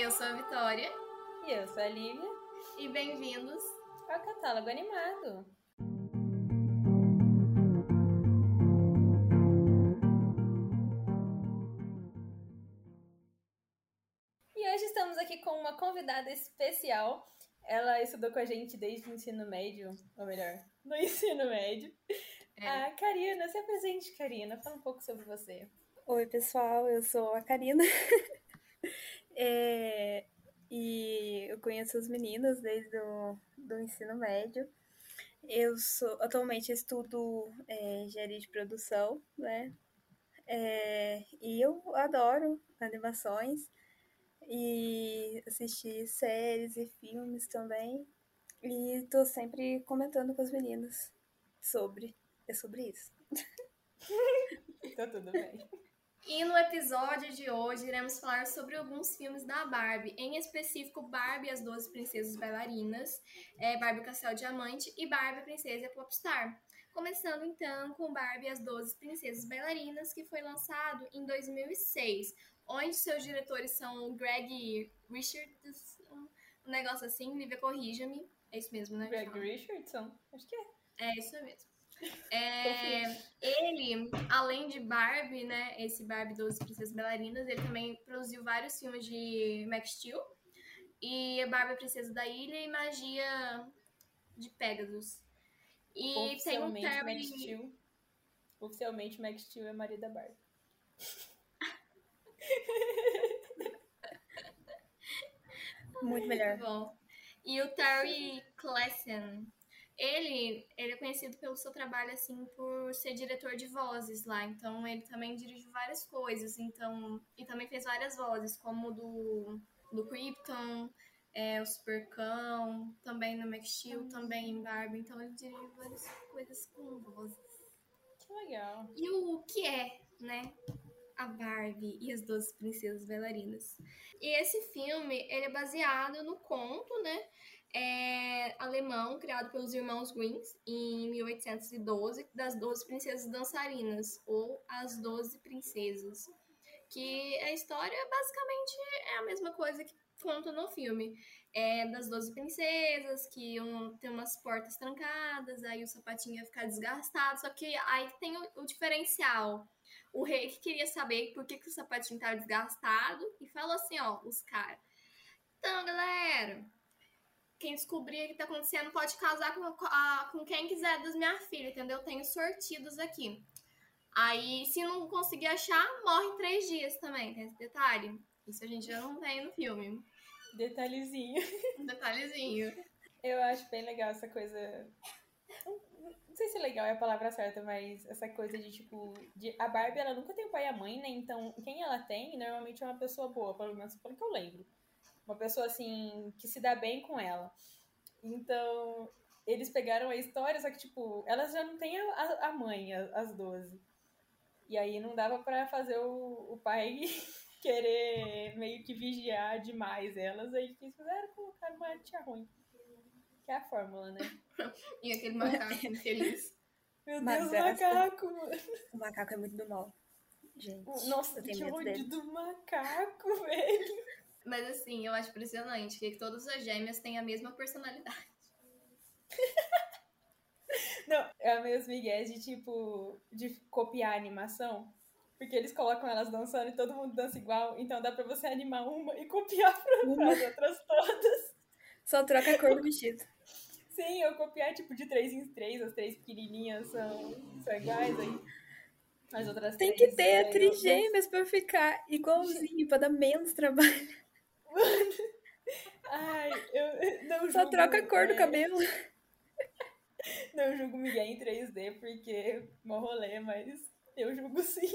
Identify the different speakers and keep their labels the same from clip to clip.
Speaker 1: Eu sou a Vitória.
Speaker 2: E eu sou a Lívia.
Speaker 1: E bem-vindos
Speaker 2: ao Catálogo Animado. E hoje estamos aqui com uma convidada especial. Ela estudou com a gente desde o ensino médio, ou melhor, no ensino médio. É. A Karina, se apresente, Karina. Fala um pouco sobre você.
Speaker 3: Oi, pessoal. Eu sou a Karina. é, e eu conheço os meninos desde o do ensino médio. Eu sou, atualmente estudo é, engenharia de produção, né? É, e eu adoro animações e assistir séries e filmes também. E tô sempre comentando com os meninos sobre. É sobre isso.
Speaker 2: tá tudo bem.
Speaker 1: E no episódio de hoje iremos falar sobre alguns filmes da Barbie, em específico Barbie e as 12 Princesas Bailarinas, é, Barbie Castelo Diamante e Barbie Princesa Popstar. Começando então com Barbie e as 12 Princesas Bailarinas, que foi lançado em 2006, onde seus diretores são Greg Richardson, um negócio assim, Lívia corrija-me, é isso mesmo, né?
Speaker 2: Greg Richardson? Acho que é.
Speaker 1: É isso mesmo. É, ele, além de Barbie, né, esse Barbie 12 Princesas Bailarinas, ele também produziu vários filmes de Max Steel. E Barbie Princesa da Ilha e Magia de Pegasus.
Speaker 2: E tem um Terry... Max Steel, oficialmente Max Steel é marido da Barbie.
Speaker 3: Muito melhor.
Speaker 1: Muito bom. E o Terry Classen, ele, ele é conhecido pelo seu trabalho, assim, por ser diretor de vozes lá. Então, ele também dirigiu várias coisas. Então, e também fez várias vozes, como do, do Krypton, é, o Supercão, também no Max Steel, uhum. também em Barbie. Então, ele dirigiu várias coisas com vozes.
Speaker 2: Que legal.
Speaker 1: E o que é, né? A Barbie e as Doze Princesas Bailarinas. E esse filme, ele é baseado no conto, né? É alemão, criado pelos irmãos Greens em 1812, das Doze Princesas Dançarinas, ou As Doze Princesas. Que a história basicamente é a mesma coisa que conta no filme. É das Doze Princesas, que um, tem umas portas trancadas, aí o sapatinho ia ficar desgastado, só que aí tem o, o diferencial. O rei que queria saber por que, que o sapatinho estava desgastado e falou assim, ó, os caras. Então, galera, quem descobrir o que tá acontecendo pode casar com, a, com quem quiser das minhas filhas, entendeu? Tenho sortidos aqui. Aí, se não conseguir achar, morre em três dias também, tem esse detalhe. Isso a gente já não tem no filme.
Speaker 2: Detalhezinho.
Speaker 1: Um detalhezinho.
Speaker 2: Eu acho bem legal essa coisa. Não sei se legal é a palavra certa, mas essa coisa de tipo. De... A Barbie, ela nunca tem o pai e a mãe, né? Então, quem ela tem, normalmente é uma pessoa boa, pelo menos pelo que eu lembro uma pessoa assim que se dá bem com ela. Então, eles pegaram a história, só que tipo, elas já não têm a, a mãe, as 12. E aí não dava para fazer o, o pai querer meio que vigiar demais elas. Aí que fizeram colocar uma tia ruim. Que é a fórmula, né?
Speaker 1: e aquele macaco infeliz.
Speaker 2: Meu Mas Deus, o macaco!
Speaker 3: O macaco é muito do mal. Gente,
Speaker 2: Nossa, que ódio do macaco, velho.
Speaker 1: Mas assim, eu acho impressionante que todas as gêmeas têm a mesma personalidade.
Speaker 2: Não, é a mesma Miguel de tipo, de copiar a animação. Porque eles colocam elas dançando e todo mundo dança igual, então dá pra você animar uma e copiar pra, uma. as outras todas.
Speaker 3: Só troca a cor do vestido.
Speaker 2: Sim, eu copiar tipo de três em três, as três pequenininhas são, são iguais aí. As outras
Speaker 3: Tem
Speaker 2: três,
Speaker 3: que ter a trigêmeas pra ficar igualzinho, pra dar menos trabalho.
Speaker 2: Ai, eu não
Speaker 3: Só troca a cor do cabelo.
Speaker 2: Não julgo Miguel em 3D porque mó rolê, mas eu julgo sim.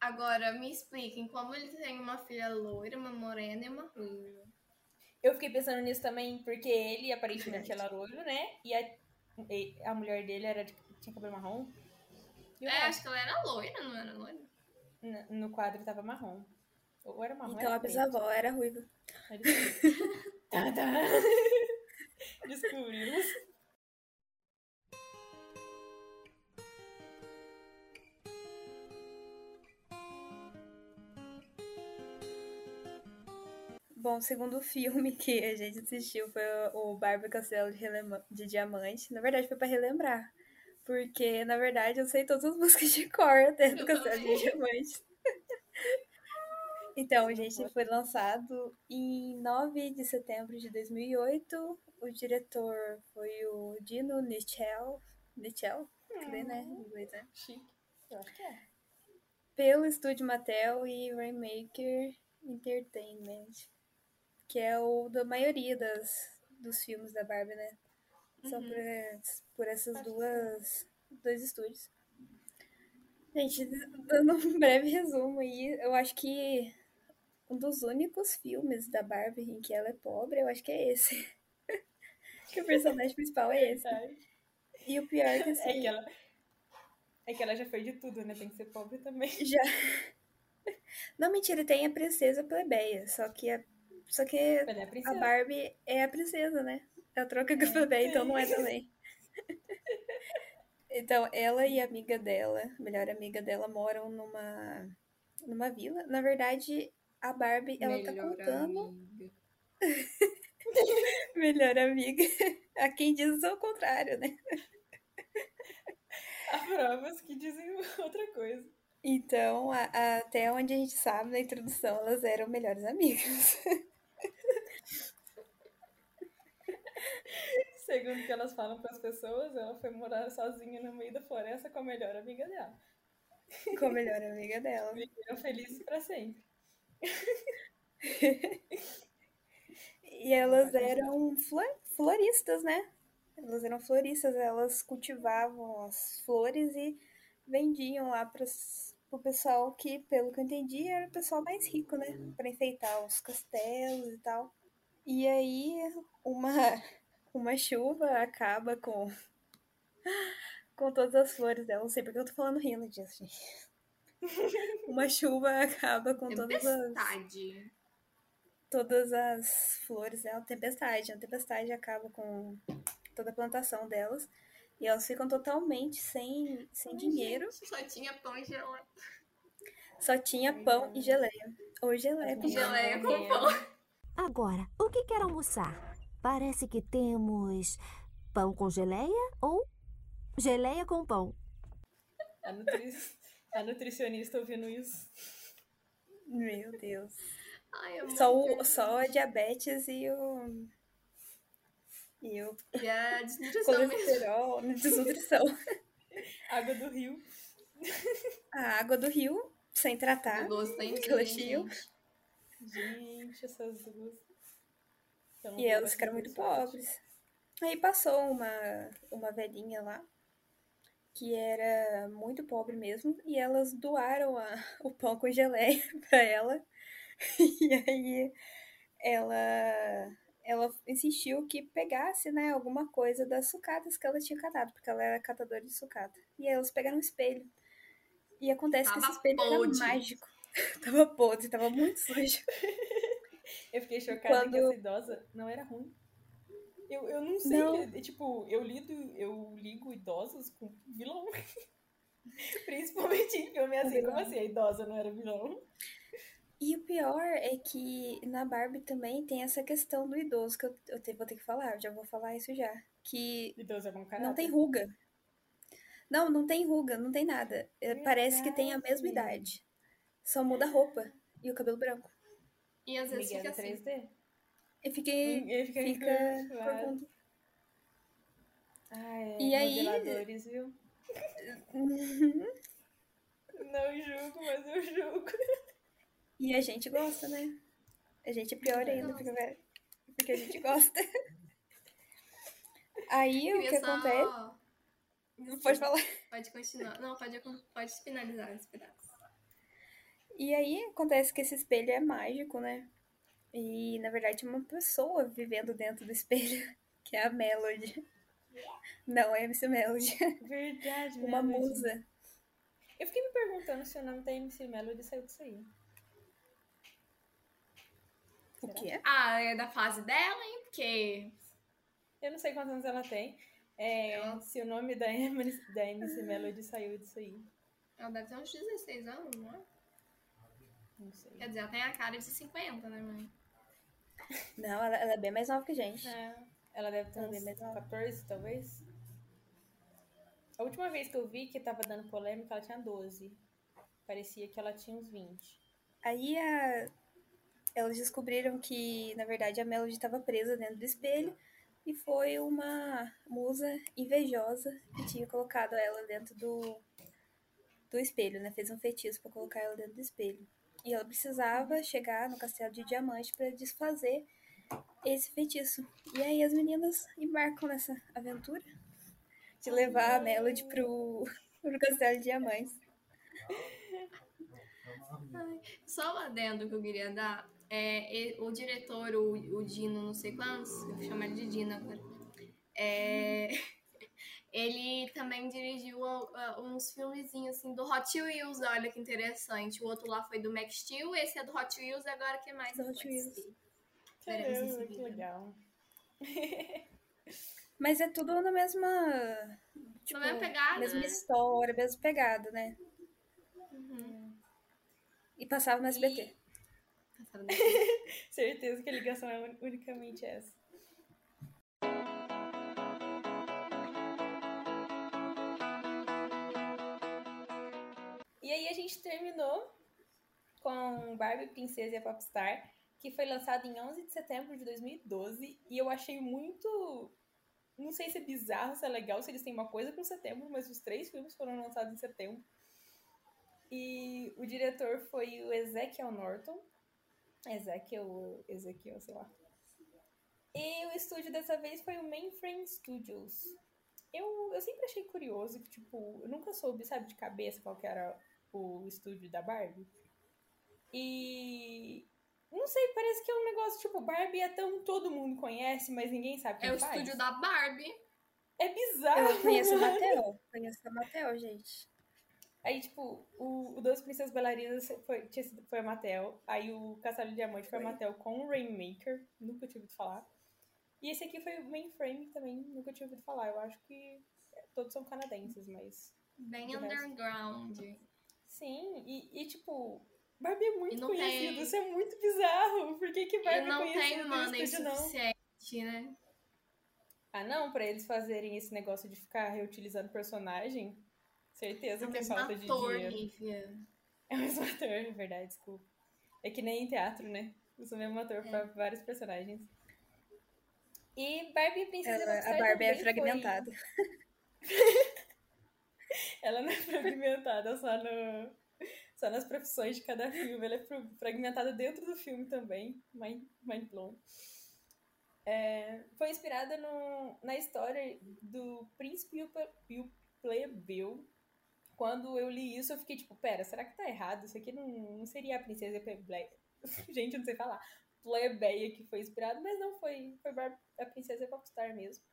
Speaker 1: Agora, me expliquem como ele tem uma filha loira, uma morena e uma ruiva.
Speaker 2: Eu fiquei pensando nisso também, porque ele aparentemente era loiro, né? E a, a mulher dele era de, tinha cabelo marrom.
Speaker 1: É, acho que ela era loira, não era loira?
Speaker 2: No, no quadro tava marrom. Ou era marrom?
Speaker 3: Então era a bisavó era ruiva.
Speaker 2: tá, tá. Descobrimos.
Speaker 3: Bom, o segundo filme que a gente assistiu foi o Barbie Castelo de, Relema- de Diamante. Na verdade, foi pra relembrar. Porque, na verdade, eu sei todas as músicas de cor até do Castelo de. Diamante. Então, gente, foi lançado em 9 de setembro de 2008. O diretor foi o Dino Nichel. Nichel? Cadê, né? Em inglês, né?
Speaker 2: Chique. Eu acho que é.
Speaker 3: Pelo estúdio Mattel e Rainmaker Entertainment. Que é o da maioria das, dos filmes da Barbie, né? São
Speaker 1: Uhum.
Speaker 3: por, es- por essas
Speaker 2: Acho
Speaker 3: duas dois estúdios. Gente, dando um breve resumo aí, eu acho que um dos únicos filmes da Barbie em que ela é pobre, eu acho que é esse. que o personagem principal é esse. E o pior é que assim,
Speaker 2: É que ela. É que ela já foi de tudo, né? Tem que ser pobre também.
Speaker 3: já. Não, mentira, tem a princesa plebeia, só que a, só que
Speaker 2: é a
Speaker 3: a. Barbie é a princesa, né? Ela troca com a plebeia, então não é também. Então, ela e a amiga dela, a melhor amiga dela, moram numa, numa vila. Na verdade, a Barbie, ela tá
Speaker 1: Melhor
Speaker 3: contando
Speaker 1: amiga.
Speaker 3: melhor amiga. A quem diz o contrário, né?
Speaker 2: Há provas que dizem outra coisa.
Speaker 3: Então, a- a- até onde a gente sabe na introdução, elas eram melhores amigas.
Speaker 2: Segundo o que elas falam para as pessoas, ela foi morar sozinha no meio da floresta com a melhor amiga dela.
Speaker 3: Com a melhor amiga dela.
Speaker 2: Viveram felizes para sempre.
Speaker 3: E elas eram flor- floristas, né? Elas eram floristas, elas cultivavam as flores e vendiam lá para o pessoal que, pelo que eu entendi, era o pessoal mais rico, né? Para enfeitar os castelos e tal. E aí, uma, uma chuva acaba com, com todas as flores dela. Não sei porque eu tô falando rindo disso, gente. Uma chuva acaba com todas as
Speaker 1: Tempestade.
Speaker 3: todas as flores dela, tempestade. A tempestade acaba com toda a plantação delas. E elas ficam totalmente sem, sem dinheiro.
Speaker 1: Só tinha pão e geleia.
Speaker 3: Só tinha pão e geleia. Ou geleia com
Speaker 1: Geleia com
Speaker 2: Morrendo.
Speaker 1: pão.
Speaker 4: Agora, o que quer almoçar? Parece que temos pão com geleia ou geleia com pão.
Speaker 2: A, nutri... a nutricionista ouvindo isso.
Speaker 3: Meu Deus.
Speaker 1: Ai,
Speaker 3: Só, o, só a diabetes e o. E o
Speaker 1: E a desnutrição mesmo.
Speaker 3: colesterol, desnutrição.
Speaker 2: Água do rio.
Speaker 3: A água do rio, sem tratar.
Speaker 1: Gostei
Speaker 3: que elas tinham.
Speaker 2: Gente, essas duas. Então,
Speaker 3: E elas ficaram muito pobres. Aí passou uma, uma velhinha lá, que era muito pobre mesmo, e elas doaram a- o pão com geleia pra ela. E aí ela, ela insistiu que pegasse, né, alguma coisa das sucatas que ela tinha catado, porque ela era catadora de sucata. E aí elas pegaram um espelho. E acontece que
Speaker 1: Tava
Speaker 3: esse espelho
Speaker 1: podre.
Speaker 3: era mágico. tava podre, tava muito sujo.
Speaker 2: Eu fiquei chocada que
Speaker 3: Quando-
Speaker 2: essa idosa não era ruim. Eu, eu não sei,
Speaker 3: Não.
Speaker 2: é, tipo, eu lido, eu ligo idosos com vilão. Principalmente em filme assim, como assim? A idosa não era vilão?
Speaker 3: E o pior é que na Barbie também tem essa questão do idoso, que eu, eu te- vou ter que falar, eu já vou falar isso já. Que
Speaker 2: Idoso é bom caráter.
Speaker 3: não tem ruga. Não, não tem ruga, não tem nada. É, Parece que tem a mesma idade. Só muda a roupa e o cabelo branco.
Speaker 1: E às vezes
Speaker 2: Miguel
Speaker 1: fica
Speaker 2: é
Speaker 1: assim.
Speaker 2: 3D.
Speaker 3: E fiquei.
Speaker 2: Ele fica,
Speaker 3: Fica por conta.
Speaker 2: Ah, é.
Speaker 3: E aí-
Speaker 2: viu? Não julgo, mas eu julgo.
Speaker 3: E a gente gosta, né? A gente é pior ainda, porque, porque a gente gosta. Aí o que
Speaker 1: só-
Speaker 3: acontece. Pode falar.
Speaker 1: Pode continuar. Não, pode, pode finalizar esse pedaço.
Speaker 3: E aí acontece que esse espelho é mágico, né? E na verdade é uma pessoa vivendo dentro do espelho, que é a Melody. Não, é a MC Melody.
Speaker 2: Verdade,
Speaker 3: Uma
Speaker 2: Melody.
Speaker 3: musa.
Speaker 2: Eu fiquei me perguntando se o nome da MC Melody saiu disso aí.
Speaker 3: O
Speaker 2: Será?
Speaker 3: quê?
Speaker 1: Ah, é da fase dela, hein? Porque.
Speaker 2: Eu não sei quantos anos ela tem. É,
Speaker 1: Ela-
Speaker 2: Se o nome da MC, da MC Melody saiu disso aí.
Speaker 1: Ela deve ter uns 16 anos, não é?
Speaker 2: Não sei.
Speaker 1: Quer dizer, ela tem a cara de 50, né, mãe?
Speaker 3: Não, ela, ela é bem mais nova que a gente.
Speaker 2: É, ela deve ter
Speaker 3: Ela é
Speaker 2: uns
Speaker 3: bem mais nova.
Speaker 2: 14, talvez. A última vez que eu vi que tava dando polêmica, ela tinha 12. Parecia que ela tinha uns 20.
Speaker 3: Aí a- elas descobriram que, na verdade, a Melody estava presa dentro do espelho e foi uma musa invejosa que tinha colocado ela dentro do, do espelho, né? Fez um feitiço para colocar ela dentro do espelho. E ela precisava chegar no castelo de diamante para desfazer esse feitiço. E aí as meninas embarcam nessa aventura de levar a Melody pro, pro castelo de diamantes.
Speaker 1: Só um adendo que eu queria dar. É, o diretor, o, o Dino, não sei quantos, eu chamar ele de Dino agora. É, ele também dirigiu ah, uns filmezinhos assim do Hot Wheels, olha que interessante. O outro lá foi do Max Steel, esse é do Hot Wheels, agora que mais?
Speaker 3: Do Hot Wheels.
Speaker 2: Caramba, que legal.
Speaker 3: Mas é tudo na mesma. Tipo,
Speaker 1: mesma pegada,
Speaker 3: Mesma
Speaker 1: né?
Speaker 3: história, mesma pegada, né?
Speaker 1: Uhum.
Speaker 3: E passava no SBT.
Speaker 1: Passaram daqui.
Speaker 2: Certeza que a ligação é un- unicamente essa. E aí a gente terminou com Barbie, Princesa e a Popstar, que foi lançado em 11 de setembro de 2012. E eu achei muito... Não sei se é bizarro, se é legal, se eles têm uma coisa com setembro, mas os três filmes foram lançados em setembro. E o diretor foi o Ezekiel Norton. Ezekiel, Ezekiel, sei lá. E o estúdio dessa vez foi o Mainframe Studios. Eu, eu sempre achei curioso que, tipo, eu nunca soube, sabe, de cabeça qual que era o estúdio da Barbie. E. Não sei, parece que é um negócio, tipo, Barbie é tão. Todo mundo conhece, mas ninguém sabe quem
Speaker 1: É o
Speaker 2: faz.
Speaker 1: estúdio da Barbie.
Speaker 2: É bizarro!
Speaker 3: Eu conheço a. Mattel. Conheço a Mattel, gente.
Speaker 2: Aí, tipo, o, o Doze Princesas Bailarinas foi, tinha sido- foi a Mattel. Aí o Castelo de Diamante foi a
Speaker 3: Foi.
Speaker 2: Mattel com o Rainmaker. Nunca tinha ouvido falar. E esse aqui foi o Mainframe também. Nunca tinha ouvido falar. Eu acho que todos são canadenses, mas...
Speaker 1: Bem
Speaker 2: De resto. Sim, e, e, tipo... Barbie é muito conhecido.
Speaker 1: tem-
Speaker 2: Isso é muito bizarro. Por que que
Speaker 1: E
Speaker 2: Barbie é
Speaker 1: não
Speaker 2: conhecido
Speaker 1: tem money suficiente, né?
Speaker 2: Ah, não? Pra eles fazerem esse negócio de ficar reutilizando personagem? Certeza
Speaker 1: É
Speaker 2: que é
Speaker 1: mesmo
Speaker 2: falta de
Speaker 1: ator,
Speaker 2: dinheiro. É o mesmo ator, é verdade, desculpa. É que nem em teatro, né? Eu sou o mesmo ator pra vários personagens. E Barbie Princesa
Speaker 3: Ela-
Speaker 2: Popstar
Speaker 3: a Barbie é
Speaker 2: foi-
Speaker 3: fragmentada.
Speaker 2: Ela não é fragmentada só, no... só nas profissões de cada filme. Ela é fragmentada dentro do filme também. Mind, mind blown. É, foi inspirada no, na história do Príncipe e o Ple- o Plebeu. Quando eu li isso, eu fiquei tipo, pera, será que tá errado? Isso aqui não, não seria a Princesa Plebeia. Gente, eu não sei falar. Plebeia que foi inspirado, mas não foi. Foi a Princesa Popstar mesmo.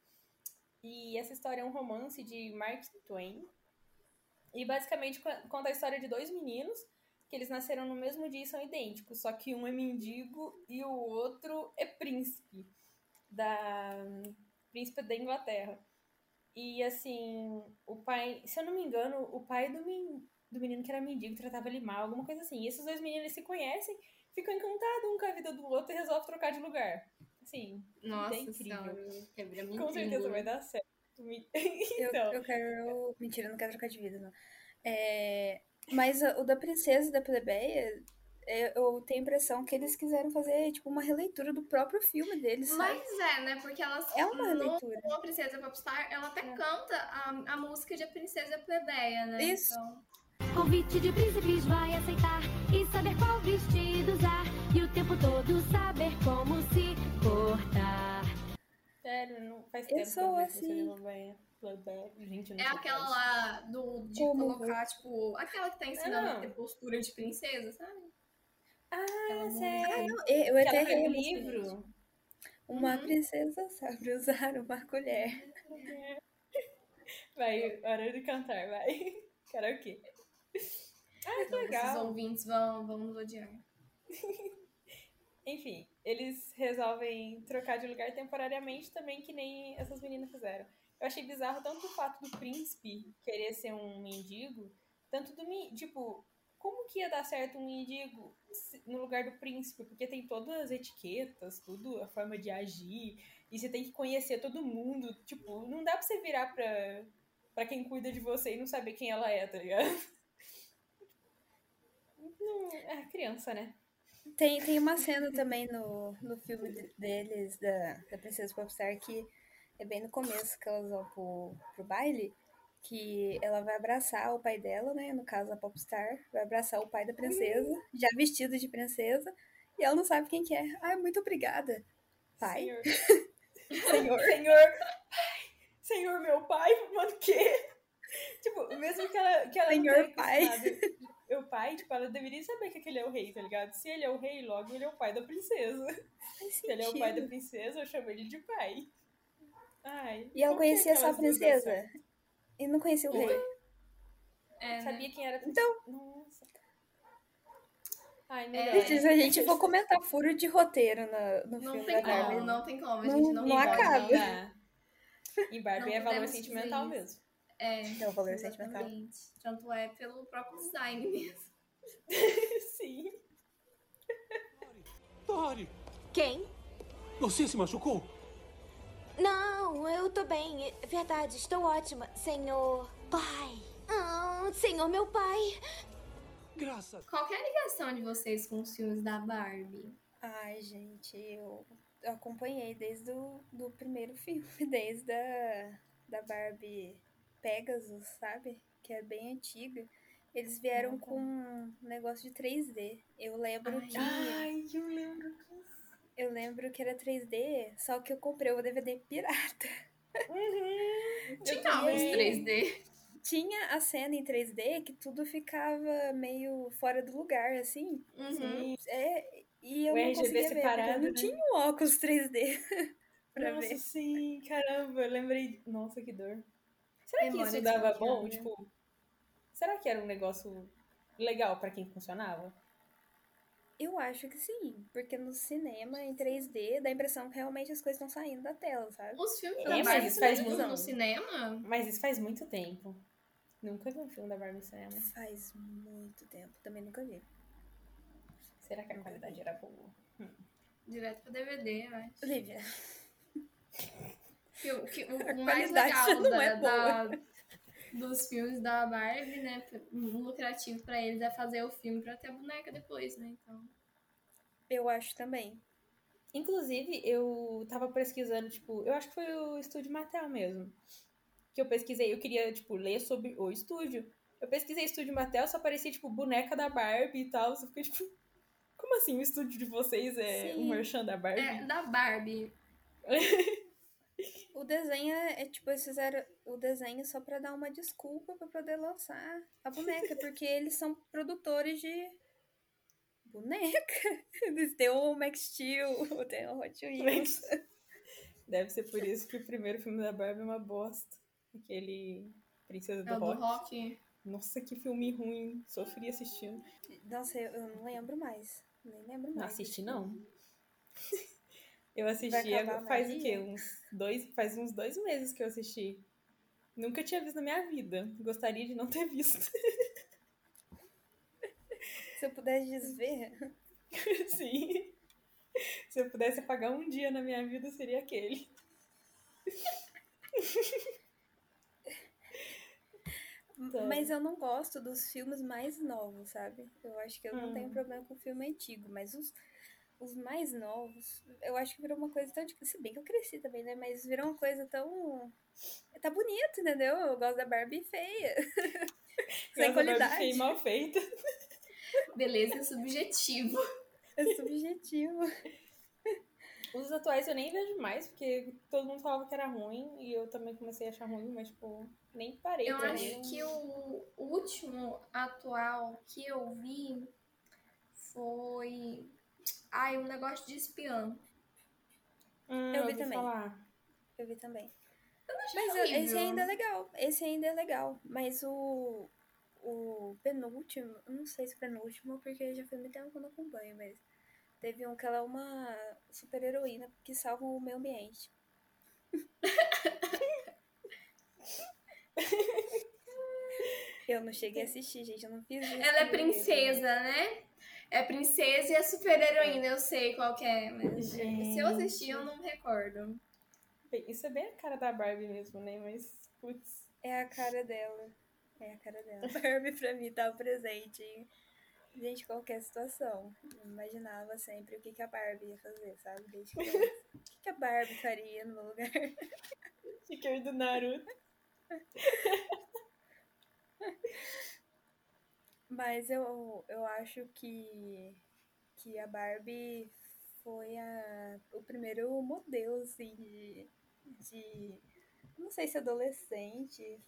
Speaker 2: E essa história é um romance de Mark Twain. E basicamente co- conta a história de dois meninos que eles nasceram no mesmo dia e são idênticos, só que um é mendigo e o outro é príncipe da príncipe da Inglaterra. E assim, o pai, se eu não me engano, o pai do, men, do menino que era mendigo tratava ele mal, alguma coisa assim. E esses dois meninos se conhecem, ficam encantados um com a vida do outro e resolvem trocar de lugar. Assim,
Speaker 1: Nossa
Speaker 2: é incrível.
Speaker 1: senhora,
Speaker 2: com certeza vai dar certo. Me-
Speaker 3: Eu,
Speaker 2: então,
Speaker 3: eu quero. Mentira, eu não quero trocar de vida, não. É, Mas a- o da Princesa e da Plebeia, é, eu tenho a impressão que eles quiseram fazer, tipo, uma releitura do próprio filme deles, sabe?
Speaker 1: Mas é, né? Porque elas.
Speaker 3: É uma releitura.
Speaker 1: no Princesa Popstar, ela até canta a, a música de A Princesa Plebeia, né?
Speaker 3: Isso.
Speaker 1: Então,
Speaker 5: Convite de príncipes vai aceitar e saber qual vestido usar. E o tempo todo saber como se portar.
Speaker 2: Sério, não faz
Speaker 3: Eu
Speaker 2: tempo
Speaker 3: sou
Speaker 2: que eu
Speaker 3: assim.
Speaker 2: Gente, eu não
Speaker 1: é aquela lá do, de
Speaker 3: Como?
Speaker 1: colocar, tipo, aquela que tá ensinando
Speaker 2: Não.
Speaker 1: a ter postura de princesa, sabe?
Speaker 2: Ah,
Speaker 1: Aquela
Speaker 2: sei.
Speaker 1: música.
Speaker 3: Eu
Speaker 2: Que
Speaker 3: até
Speaker 2: ela pega o
Speaker 3: errei a música, gente.
Speaker 2: livro.
Speaker 3: Uma
Speaker 1: Uhum.
Speaker 3: princesa sabe usar uma colher.
Speaker 2: Vai, hora de cantar, vai. Karaokê. Ah, que
Speaker 1: Então,
Speaker 2: legal.
Speaker 1: ouvintes vão, vão nos odiar.
Speaker 2: Enfim, eles resolvem trocar de lugar temporariamente também, que nem essas meninas fizeram. Eu achei bizarro tanto o fato do príncipe querer ser um mendigo, tanto do. Tipo, como que ia dar certo um mendigo no lugar do príncipe? Porque tem todas as etiquetas, tudo, a forma de agir, e você tem que conhecer todo mundo. Tipo, não dá pra você virar pra, pra quem cuida de você e não saber quem ela é, tá ligado? Não, é criança, né?
Speaker 3: Tem, tem uma cena também no, no filme de- deles, da, da Princesa Popstar, que é bem no começo que elas vão pro, pro baile, que ela vai abraçar o pai dela, né? No caso, a Popstar, vai abraçar o pai da princesa, já vestido de princesa, e ela não sabe quem que é. Ai, muito obrigada. Pai?
Speaker 2: Senhor.
Speaker 3: Senhor.
Speaker 2: Senhor, pai, senhor meu pai, mano, o quê? Tipo, mesmo que ela, que ela
Speaker 3: Senhor pai.
Speaker 2: O pai, tipo, ela deveria saber que aquele é o rei, tá ligado? Se ele é o rei, logo ele é o pai da princesa. Se ele é o pai da princesa, eu chamo ele de pai. Ai.
Speaker 3: E ela
Speaker 2: que
Speaker 3: conhecia só a princesa. E não conhecia o rei.
Speaker 1: É,
Speaker 2: certo?
Speaker 1: né?
Speaker 2: Sabia quem era.
Speaker 3: Então.
Speaker 2: Nossa. Ai,
Speaker 1: É.
Speaker 3: Gente, a gente for comentar furo de roteiro no, no
Speaker 1: Não
Speaker 3: filme
Speaker 1: tem
Speaker 3: da
Speaker 1: como, não tem como. A
Speaker 3: Não-
Speaker 1: gente não,
Speaker 3: não acaba.
Speaker 2: Não dá. E Barbie
Speaker 1: Não
Speaker 2: é valor sentimental mesmo.
Speaker 1: É,
Speaker 3: É o valor sentimental.
Speaker 1: Tanto é pelo próprio design mesmo.
Speaker 2: Sim.
Speaker 6: Tori,
Speaker 4: Quem?
Speaker 6: você se machucou?
Speaker 4: Não, eu tô bem. Verdade, estou ótima. Senhor. Pai. Ah, senhor, meu pai.
Speaker 6: Graças.
Speaker 1: Qual que é a ligação de vocês com os filmes da Barbie?
Speaker 3: Ai, gente, eu, eu acompanhei desde o do primeiro filme, desde a da Barbie Pegasus, sabe? Que é bem antiga. Eles vieram
Speaker 2: tá.
Speaker 3: com um negócio de 3D. Eu lembro
Speaker 1: Ai.
Speaker 3: que
Speaker 2: Ai, eu lembro.
Speaker 3: eu lembro que era 3D, só que eu comprei o DVD pirata.
Speaker 2: Uhum.
Speaker 1: Tinha uns 3D.
Speaker 3: Tinha a cena em 3D que tudo ficava meio fora do lugar, assim.
Speaker 1: Uhum.
Speaker 2: Sim.
Speaker 3: É, e eu
Speaker 2: O
Speaker 3: não
Speaker 2: RGB
Speaker 3: conseguia ver,
Speaker 2: separado,
Speaker 3: não
Speaker 2: né?
Speaker 3: tinha um óculos 3D pra
Speaker 2: Nossa,
Speaker 3: ver.
Speaker 2: sim, caramba, eu lembrei. Nossa, que dor. Será que
Speaker 1: Memória
Speaker 2: isso dava bom?
Speaker 1: né?
Speaker 2: Tipo, será que era um negócio legal pra quem funcionava?
Speaker 3: Eu acho que sim, porque no cinema, em 3D, dá a impressão que realmente as coisas estão saindo da tela, sabe?
Speaker 1: Os filmes
Speaker 2: É,
Speaker 1: da Barbie
Speaker 2: isso faz
Speaker 3: muito-
Speaker 1: no cinema?
Speaker 2: Mas isso faz muito tempo. Nunca vi um filme da Barbie no cinema.
Speaker 3: Faz muito tempo, também nunca vi.
Speaker 2: Será que a qualidade era boa?
Speaker 1: Direto pra DVD, eu acho.
Speaker 3: Olivia,
Speaker 1: Que, o- que, o, o mais legal da,
Speaker 3: é
Speaker 1: da- dos filmes da Barbie, né? O lucrativo pra eles é fazer o filme pra ter a boneca depois, né? Então.
Speaker 3: eu acho também.
Speaker 2: Inclusive, eu tava pesquisando, tipo, eu acho que foi o estúdio Mattel mesmo. Que eu pesquisei, eu queria, tipo, ler sobre o estúdio. Eu pesquisei estúdio Mattel, só aparecia, tipo, boneca da Barbie e tal. Eu fiquei, tipo, como assim o estúdio de vocês é
Speaker 3: Sim.
Speaker 2: um merchan da Barbie?
Speaker 1: É, da Barbie.
Speaker 3: O desenho é, é, tipo, eles fizeram o desenho só pra dar uma desculpa pra poder lançar a boneca, porque eles são produtores de boneca. Eles têm o Max Steel, tem o Hot Wheels.
Speaker 2: Deve ser por isso que o primeiro filme da Barbie é uma bosta. Aquele Princesa do
Speaker 1: É o do
Speaker 2: Rock.
Speaker 1: Rock.
Speaker 2: Nossa, que filme ruim. Sofri assistindo.
Speaker 3: Nossa, eu, eu não lembro mais. Nem lembro mais.
Speaker 2: Não assisti, não. Eu assisti
Speaker 3: acabar
Speaker 2: faz o quê? Uns dois, faz uns dois meses que eu assisti. Nunca tinha visto na minha vida. Gostaria de não ter visto.
Speaker 3: Se eu pudesse desver.
Speaker 2: Sim. Se eu pudesse apagar um dia na minha vida, seria aquele. Então.
Speaker 3: Mas eu não gosto dos filmes mais novos, sabe? Eu acho que eu não tenho
Speaker 2: Hum.
Speaker 3: problema com filme antigo, mas os, os mais novos, eu acho que virou uma coisa tão. Se bem que eu cresci também, né? Mas virou uma coisa tão. Tá bonito, entendeu? Eu gosto da Barbie feia. Sem
Speaker 2: Barbie
Speaker 3: qualidade.
Speaker 2: feia e mal feita.
Speaker 1: Beleza é subjetivo.
Speaker 3: É subjetivo.
Speaker 2: Os atuais eu nem vejo mais, porque todo mundo falava que era ruim e eu também comecei a achar ruim, mas, tipo, nem parei
Speaker 1: Eu acho que o último atual que eu vi foi. Ai, um negócio de espião.
Speaker 2: Hum,
Speaker 3: Eu vi também.
Speaker 2: falar.
Speaker 3: Eu vi também.
Speaker 1: achei
Speaker 3: Mas eu- esse ainda é legal. Esse ainda é legal. Mas o. O penúltimo, eu não sei se penúltimo, porque já faz muito tempo que eu não acompanho, mas teve um que ela é uma super heroína que salva o meio ambiente. Eu não cheguei a assistir, gente. Eu não fiz isso.
Speaker 1: Ela é princesa, né? É princesa e é super-heroína, eu sei qual que é, mas
Speaker 2: Gente.
Speaker 1: se eu assistir, eu não recordo.
Speaker 2: Bem, Isso é bem a cara da Barbie mesmo, né? Mas, putz.
Speaker 3: É a cara dela. É a cara dela. Barbie pra mim tá presente em gente, qualquer situação. Eu imaginava sempre o que, que a Barbie ia fazer, sabe? Desde criança. O que, que a Barbie faria no meu lugar?
Speaker 2: Sticker do Naruto.
Speaker 3: Mas eu, eu acho que, que a Barbie foi a, o primeiro modelo, assim, de, de. Não sei se adolescente,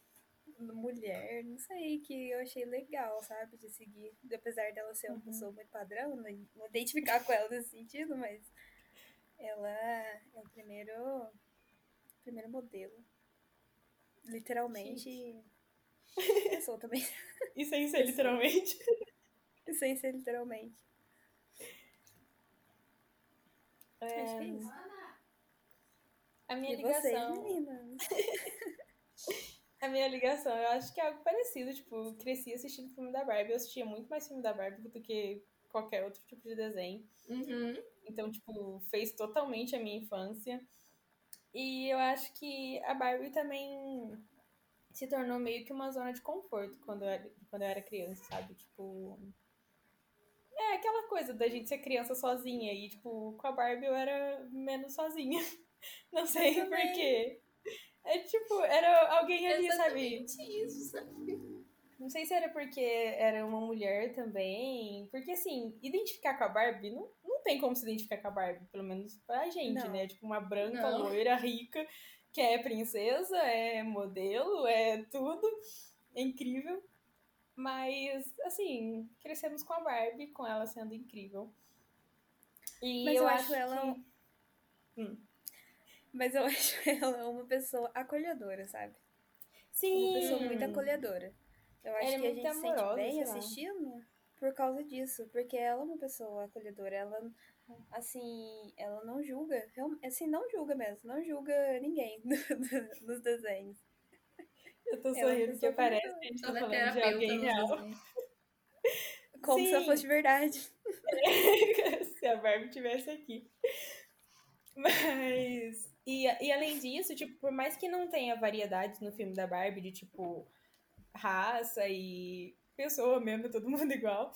Speaker 3: mulher, não sei, que eu achei legal, sabe? De seguir. Apesar dela ser uma
Speaker 2: Uhum.
Speaker 3: pessoa muito padrão, não não identificar com ela nesse sentido, mas ela é o primeiro, primeiro modelo. Literalmente. Pessoa também.
Speaker 2: E sem ser literalmente.
Speaker 3: Sem ser literalmente.
Speaker 2: É,
Speaker 3: Acho que é isso.
Speaker 2: a minha
Speaker 3: E vocês,
Speaker 2: ligação.
Speaker 3: meninas?
Speaker 2: A minha ligação, eu acho que é algo parecido. Tipo, eu cresci assistindo filme da Barbie. Eu assistia muito mais filme da Barbie do que qualquer outro tipo de desenho.
Speaker 1: Uhum.
Speaker 2: Então, tipo, fez totalmente a minha infância. E eu acho que a Barbie também se tornou meio que uma zona de conforto quando eu era, quando eu era criança, sabe? Tipo. É aquela coisa da gente ser criança sozinha. E, tipo, com a Barbie eu era menos sozinha. Não sei porquê. É tipo, era alguém ali, sabe?
Speaker 1: Exatamente isso, sabe?
Speaker 2: Não sei se era porque era uma mulher também. Porque, assim, identificar com a Barbie, não, não tem como se identificar com a Barbie, pelo menos pra gente,
Speaker 3: Não.
Speaker 2: né? Tipo, uma branca,
Speaker 1: Não.
Speaker 2: loira, rica, que é princesa, é modelo, é tudo. É incrível. Mas, assim, crescemos com a Barbie, com ela sendo incrível. E
Speaker 3: Mas eu, acho,
Speaker 2: acho
Speaker 3: ela.
Speaker 2: que- Hum.
Speaker 3: Mas eu acho ela uma pessoa acolhedora, sabe?
Speaker 2: Sim!
Speaker 3: Uma pessoa muito acolhedora. Eu acho
Speaker 2: Ela é
Speaker 3: que a
Speaker 2: muito
Speaker 3: gente
Speaker 2: amorosa,
Speaker 3: sente bem assistindo por causa disso. Porque ela é uma pessoa acolhedora. Ela, assim, ela não julga. Assim, não julga mesmo. Não julga ninguém nos desenhos.
Speaker 2: Eu tô sorrindo porque parece que a gente tá falando de alguém real.
Speaker 1: desenhos.
Speaker 3: Como se ela
Speaker 2: Sim.
Speaker 3: fosse de verdade.
Speaker 2: se a Barbie tivesse aqui. Mas. E, e além disso, tipo, por mais que não tenha variedades no filme da Barbie, de tipo, raça e pessoa mesmo, todo mundo igual.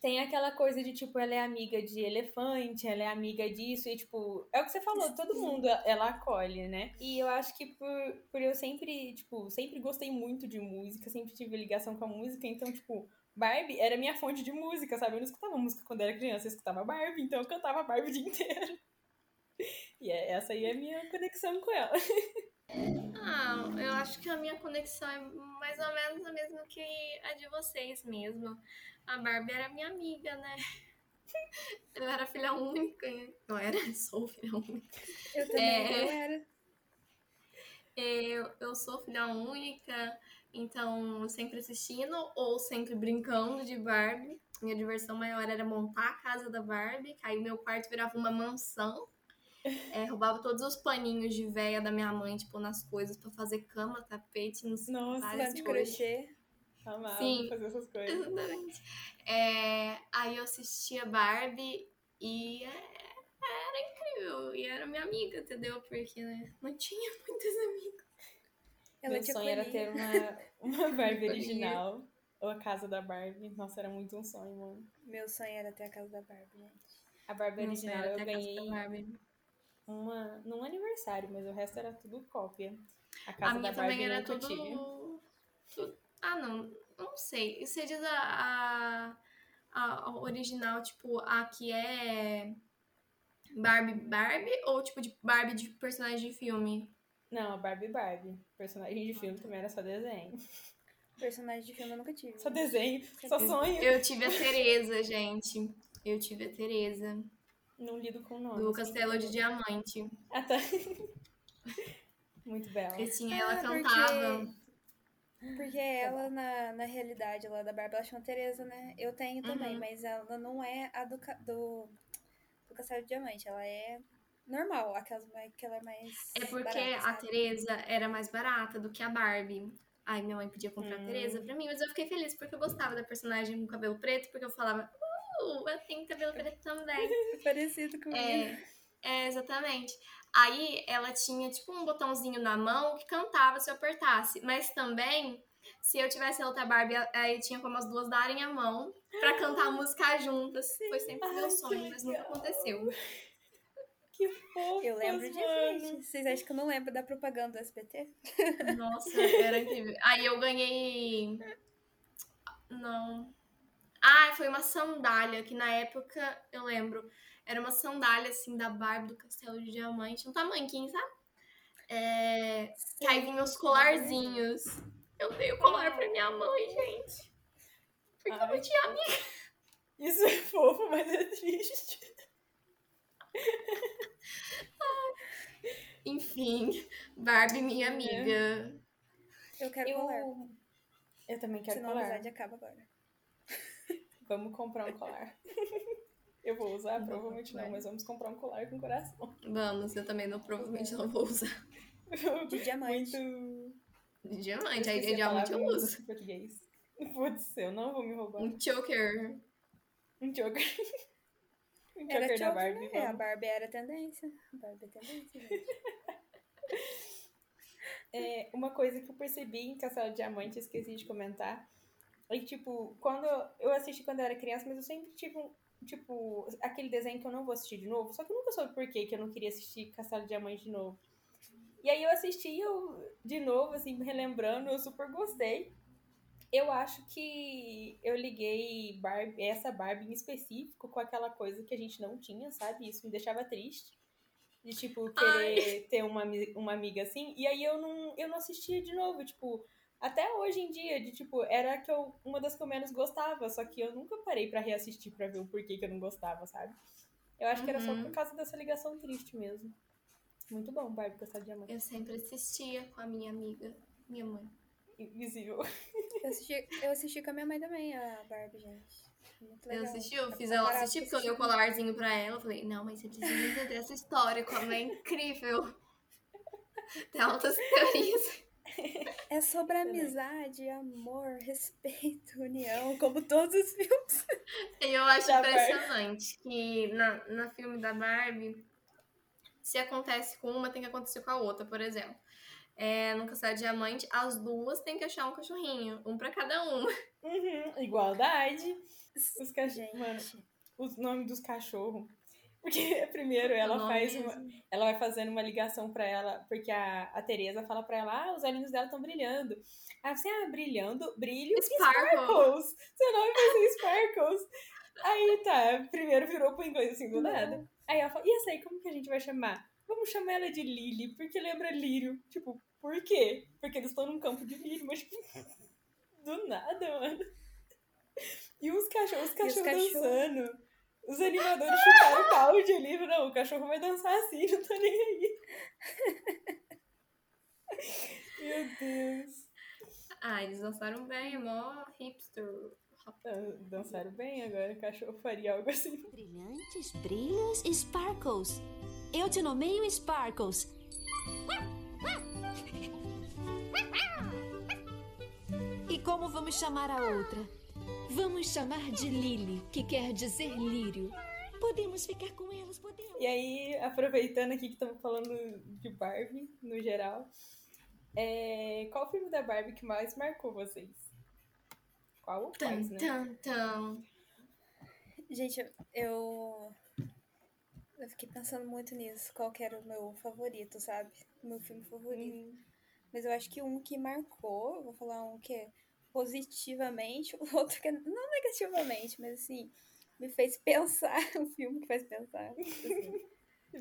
Speaker 2: Tem aquela coisa de, tipo, ela é amiga de elefante, ela é amiga disso, e, tipo, é o que você falou, todo mundo ela acolhe, né? E eu acho que por, por eu sempre, tipo, sempre gostei muito de música, sempre tive ligação com a música, então, tipo, Barbie era minha fonte de música, sabe? Eu não escutava música quando era criança, eu escutava Barbie, então eu cantava Barbie o dia inteiro. E é- essa aí é a minha conexão com ela.
Speaker 1: Ah, eu acho que a minha conexão é mais ou menos a mesma que a de vocês mesmo. A Barbie era minha amiga, né? Eu era filha única. Não era, sou filha única.
Speaker 3: Eu também
Speaker 1: É.
Speaker 3: não era.
Speaker 1: Eu, eu sou filha única, então sempre assistindo ou sempre brincando de Barbie. Minha diversão maior era montar a casa da Barbie, que aí meu quarto virava uma mansão. É, roubava todos os paninhos de véia da minha mãe, tipo, nas coisas pra fazer cama, tapete, nos
Speaker 2: Nossa,
Speaker 3: de
Speaker 1: coisas.
Speaker 3: crochê.
Speaker 2: Amava
Speaker 1: Sim.
Speaker 2: fazer essas coisas.
Speaker 1: Exatamente. É, aí eu assistia Barbie e é, era incrível. E era minha amiga, entendeu? Porque né, não tinha muitas amigas.
Speaker 3: Ela
Speaker 2: Meu sonho era ter uma, uma Barbie original. Ou a casa da Barbie. Nossa, era muito um sonho, mano.
Speaker 3: Meu sonho era ter a casa da Barbie, gente.
Speaker 2: A Barbie
Speaker 1: Nossa,
Speaker 2: original eu
Speaker 1: a da
Speaker 2: ganhei uma, num aniversário, mas o resto era tudo cópia. A
Speaker 1: A
Speaker 2: casa da
Speaker 1: minha
Speaker 2: Barbie
Speaker 1: também era tudo, tudo- Ah, não. Não sei. Você diz a, a, a original, tipo, a que é Barbie Barbie ou tipo de Barbie de personagem de filme?
Speaker 2: Não, a Barbie Barbie. Personagem de filme também era só desenho.
Speaker 3: Personagem de filme eu nunca tive.
Speaker 2: Só desenho, só sonho.
Speaker 1: Eu tive a Tereza, gente. Eu tive a Tereza.
Speaker 2: Não lido com nome.
Speaker 1: Do Castelo de Diamante.
Speaker 2: Ah, tá. Muito bela.
Speaker 1: Que tinha, ela
Speaker 3: Ah, porque-
Speaker 1: cantava.
Speaker 3: Porque ela, na, na realidade lá da Barbie, ela chama Tereza, né? Eu tenho também,
Speaker 1: Uhum.
Speaker 3: mas ela não é a do, do, do Castelo de Diamante. Ela é normal, aquelas mais- que ela é mais.
Speaker 1: É porque
Speaker 3: barata,
Speaker 1: a? Tereza era mais barata do que a Barbie. Ai, minha mãe podia comprar
Speaker 2: Hum.
Speaker 1: a Tereza pra mim, mas eu fiquei feliz porque eu gostava da personagem com cabelo preto, porque eu falava, uh, eu tenho cabelo preto também.
Speaker 3: Parecido comigo.
Speaker 1: É, é, exatamente. Aí ela tinha tipo um botãozinho na mão que cantava se eu apertasse. Mas também, se eu tivesse a outra Barbie, aí tinha como as duas darem a mão pra cantar a música juntas. Foi sempre
Speaker 2: Ai,
Speaker 1: meu sonho, mas nunca aconteceu.
Speaker 2: Que fofo.
Speaker 3: Eu lembro disso. Vocês acham que eu não lembro da propaganda do SBT?
Speaker 1: Nossa, era incrível. Aí eu ganhei. Não. Ah, foi uma sandália, que na época eu lembro. Era uma sandália assim da Barbie do Castelo de Diamante, um tamanquinho, sabe? É... Que aí vinha os colarzinhos. Eu dei o colar pra minha mãe, gente. Porque eu
Speaker 2: Ai.
Speaker 1: não tinha amiga.
Speaker 2: Isso é fofo, mas é triste.
Speaker 1: Enfim, Barbie, minha
Speaker 2: Né?
Speaker 1: amiga.
Speaker 3: Eu quero
Speaker 2: Eu,
Speaker 3: colar.
Speaker 2: eu também quero
Speaker 3: Senão a
Speaker 2: colar.
Speaker 3: amizade acaba agora.
Speaker 2: Vamos comprar um colar. Eu vou usar?
Speaker 1: Não,
Speaker 2: Provavelmente não, mas vamos comprar um colar com coração.
Speaker 1: Vamos, eu também não, provavelmente não vou usar.
Speaker 3: De diamante.
Speaker 2: Muito.
Speaker 1: De diamante, aí de diamante eu
Speaker 2: em
Speaker 1: uso.
Speaker 2: Português. Putz, eu não vou me roubar.
Speaker 1: Um choker.
Speaker 2: Um joker. Um
Speaker 3: Era
Speaker 2: joker da
Speaker 3: choker,
Speaker 2: Barbie.
Speaker 3: né? A. Barbie era tendência. A Barbie é tendência, gente.
Speaker 2: É, uma coisa que eu percebi em Castelo de Diamante, esqueci de comentar, é que, tipo, quando eu assisti quando eu era criança, mas eu sempre tive um, tipo, aquele desenho que eu não vou assistir de novo, só que eu nunca soube por que eu não queria assistir Castelo de Diamante de novo. E aí eu assisti eu, de novo, assim, relembrando, eu super gostei. Eu acho que eu liguei Barbie, essa Barbie em específico com aquela coisa que a gente não tinha, sabe? Isso me deixava triste. De, tipo, querer ter uma, uma amiga assim. E aí eu não, eu não assistia de novo, tipo, até hoje em dia, de tipo, era que eu, uma das que eu menos gostava, só que eu nunca parei pra reassistir pra ver o porquê que eu não gostava, sabe? Eu acho que era só
Speaker 1: Uhum.
Speaker 2: por causa dessa ligação triste mesmo. Muito bom, Barbie de Diamante.
Speaker 1: Eu sempre assistia com a minha amiga, minha mãe.
Speaker 2: Invisível.
Speaker 3: Eu assisti, eu assisti com a minha mãe também, a Barbie, gente. Muito legal.
Speaker 1: Eu assisti, eu fiz ela assistir, porque eu dei o colarzinho pra ela. Eu falei, não, mas você precisa entender essa história, como é incrível. Tem altas teorias.
Speaker 3: É sobre amizade, amor, respeito, união, como todos os filmes.
Speaker 1: E eu acho
Speaker 2: Da Barbie.
Speaker 1: impressionante que na, na filme da Barbie, se acontece com uma, tem que acontecer com a outra, por exemplo. É, no Castelo Diamante, as duas têm que achar um cachorrinho, um pra cada uma.
Speaker 2: Uhum, igualdade. Os cachorros. Mano, os nomes dos cachorros. Porque primeiro ela faz uma,
Speaker 1: mesmo.
Speaker 2: ela vai fazendo uma ligação pra ela, porque a, a Tereza fala pra ela, ah, os olhinhos dela estão brilhando. Aí você, ah, brilhando, brilho e
Speaker 1: Sparkle.
Speaker 2: sparkles. Seu nome vai ser Sparkles. Aí tá, primeiro virou pro inglês assim do nada. Aí ela fala, e essa aí, como que a gente vai chamar? Vamos chamar ela de Lily, porque lembra lírio. Tipo, por quê? Porque eles estão num campo de lírio, mas do nada, mano. E os cachorros, os
Speaker 3: os
Speaker 2: cachorros
Speaker 3: cachorros?
Speaker 2: dançando. Os animadores chutaram o balde ali. Não, o cachorro vai dançar assim, não tô nem aí. Meu Deus.
Speaker 1: Ah, eles dançaram bem, é mó hipster.
Speaker 2: Ah, Dançaram bem agora, o cachorro faria algo assim.
Speaker 4: Brilhantes, brilhos, sparkles. Eu te nomeio Sparkles. E como vamos chamar a outra?
Speaker 7: Vamos chamar de Lily, que quer dizer lírio. Podemos ficar com elas, podemos.
Speaker 2: E aí, aproveitando aqui que estamos falando de Barbie, no geral, é... qual o filme da Barbie que mais marcou vocês? Qual ou
Speaker 1: Tan,
Speaker 2: quais, né?
Speaker 1: tan, tan.
Speaker 3: Gente, eu. Eu fiquei pensando muito nisso. Qual que era o meu favorito, sabe? O meu filme favorito.
Speaker 2: Hum,
Speaker 3: Mas eu acho que um que marcou, vou falar um que é positivamente, o outro que é não negativamente, mas assim, me fez pensar, um filme que faz pensar, assim,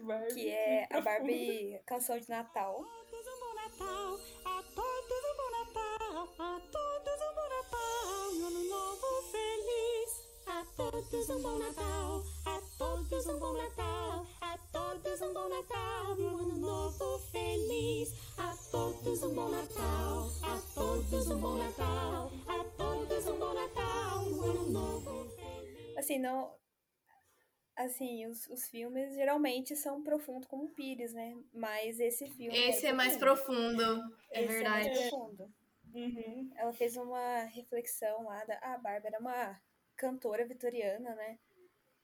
Speaker 2: Barbie.
Speaker 3: que é a Barbie Canção de Natal.
Speaker 7: todos um bom Natal, a todos um bom Natal, a todos um bom Natal, um ano novo feliz. A todos um bom Natal, a todos um bom Natal, a todos um bom Natal, um ano novo feliz. A todos um bom Natal, a todos um bom Natal, a todos um bom Natal, um ano novo feliz.
Speaker 3: Assim, não. Assim, os, os filmes geralmente são profundos como o Pires, né? Mas esse filme.
Speaker 1: Esse
Speaker 3: era
Speaker 1: é mais
Speaker 3: profundo.
Speaker 1: é
Speaker 3: Esse
Speaker 1: verdade.
Speaker 3: É mais profundo.
Speaker 2: Uhum.
Speaker 3: ela fez uma reflexão lá da. A Barbie era uma cantora vitoriana, né?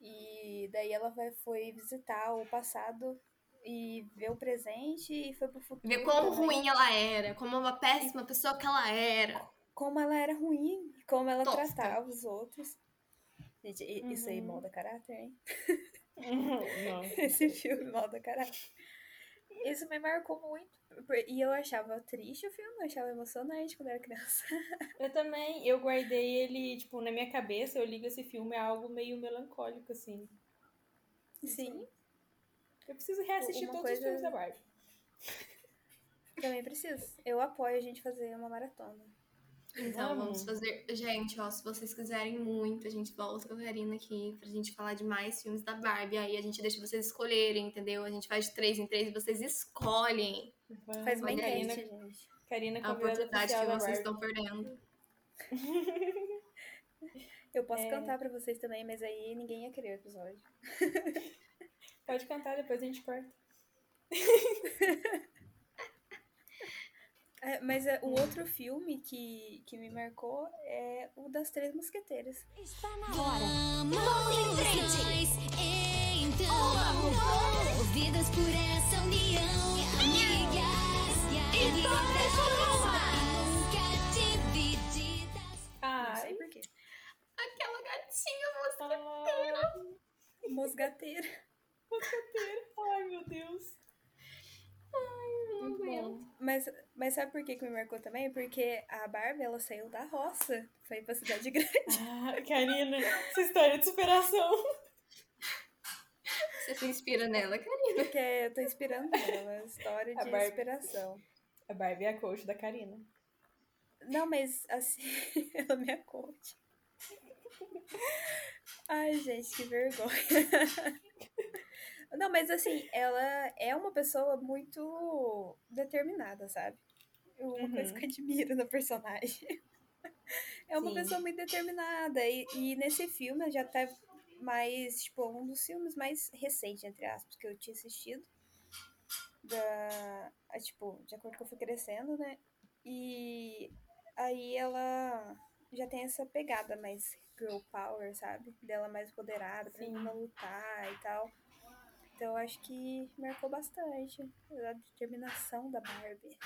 Speaker 3: E daí ela vai, foi visitar o passado e ver o presente e foi pro futuro.
Speaker 1: Ver quão
Speaker 3: também.
Speaker 1: ruim ela era, como uma péssima pessoa que ela era.
Speaker 3: Como ela era ruim, como ela
Speaker 1: Tosca.
Speaker 3: tratava os outros. Gente, i- isso aí
Speaker 2: Uhum.
Speaker 3: molda caráter, hein?
Speaker 2: Não.
Speaker 3: Esse filme molda caráter. Isso me marcou muito. E eu achava triste o filme, eu achava emocionante quando era criança.
Speaker 2: Eu também, eu guardei ele, tipo, na minha cabeça, eu ligo esse filme a algo meio melancólico, assim.
Speaker 3: Sim,
Speaker 2: Eu preciso reassistir
Speaker 3: Uma
Speaker 2: todos os
Speaker 3: coisa-
Speaker 2: filmes da Barbie.
Speaker 3: também preciso. Eu apoio a gente fazer uma maratona.
Speaker 1: Então, vamos
Speaker 2: Vamos.
Speaker 1: fazer. Gente, ó, se vocês quiserem muito, a gente volta com a Karina aqui pra gente falar de mais filmes da Barbie. Aí a gente deixa vocês escolherem, entendeu? A gente faz de três em três e vocês escolhem
Speaker 3: Faz uma
Speaker 1: Olha aí,
Speaker 3: enquete, gente.
Speaker 2: Karina
Speaker 1: a oportunidade que vocês estão perdendo.
Speaker 3: Eu posso
Speaker 2: É.
Speaker 3: cantar pra vocês também, mas aí ninguém ia querer o episódio.
Speaker 2: Pode cantar, depois a gente corta.
Speaker 3: É, mas é, o outro filme que, que me marcou é o das Três Mosqueteiras.
Speaker 4: Está na hora.
Speaker 5: Vamos em frente! Então, movidas por essa união, amigas e amigas nunca divididas.
Speaker 3: Não
Speaker 2: Ah,
Speaker 3: sei por quê.
Speaker 1: Aquela gatinha, moça.
Speaker 2: ai,
Speaker 3: Mosgateira.
Speaker 2: ai, meu Deus.
Speaker 1: Não
Speaker 2: Muito
Speaker 1: aguento.
Speaker 3: Mas, mas sabe por que, que me marcou também? Porque a Barbie, ela saiu da roça. Foi pra cidade grande.
Speaker 2: Ah, Karina, essa história de superação.
Speaker 1: Você se inspira nela, Karina.
Speaker 3: Porque eu tô inspirando ela. História
Speaker 2: A
Speaker 3: de
Speaker 2: Barbie.
Speaker 3: inspiração.
Speaker 2: A Barbie é a coach da Karina.
Speaker 3: Não, mas assim, ela me coach. Ai, gente, que vergonha. Não, mas assim, ela é uma pessoa muito determinada, sabe? Uma coisa
Speaker 2: Uhum.
Speaker 3: que eu admiro na personagem. É uma
Speaker 2: Sim.
Speaker 3: pessoa muito determinada. E, e nesse filme já tá mais, tipo, um dos filmes mais recentes, entre aspas, que eu tinha assistido. Da. Tipo, de acordo com eu fui crescendo, né? E aí ela já tem essa pegada mais girl power, sabe? Dela mais empoderada, pra lutar e tal. Então eu acho que marcou bastante a determinação da Barbie.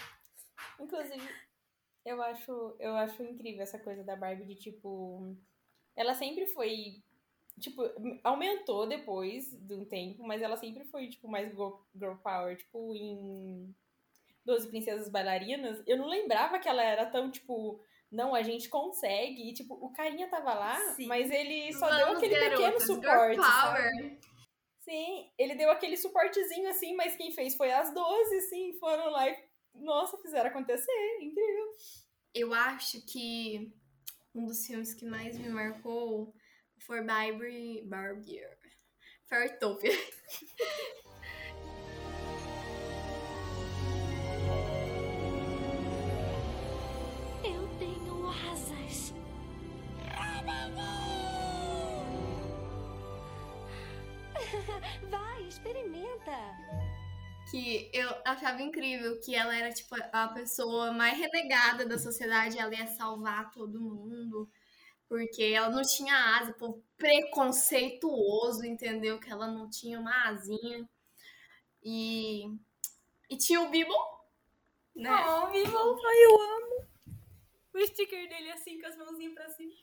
Speaker 2: Inclusive, eu acho, eu acho incrível essa coisa da Barbie de tipo. Ela sempre foi. Tipo, aumentou depois de um tempo, mas ela sempre foi, tipo, mais girl, girl power. Tipo, em Doze Princesas Bailarinas, eu não lembrava que ela era tão, tipo, não, a gente consegue. E, tipo, o carinha tava lá,
Speaker 3: Sim.
Speaker 2: mas ele só deu
Speaker 1: Vamos,
Speaker 2: aquele pequeno
Speaker 1: garotas, girl
Speaker 2: suporte.
Speaker 1: power.
Speaker 2: sabe? Sim, ele deu aquele suportezinho assim, mas quem fez foi as 12, sim, foram lá e, nossa, fizeram acontecer. Incrível.
Speaker 1: Eu acho que um dos filmes que mais me marcou foi Barbie. Barbie. Fairtopia.
Speaker 5: Eu tenho asas.
Speaker 4: Vai, experimenta.
Speaker 1: que eu achava incrível que ela era tipo a pessoa mais renegada da sociedade, ela ia salvar todo mundo, porque ela não tinha asa, povo preconceituoso, entendeu? Que ela não tinha uma asinha. E e tinha o Bibo, né?
Speaker 2: Oh, vivo!
Speaker 3: Ai, eu amo.
Speaker 2: O sticker dele assim, com as mãozinhas pra cima.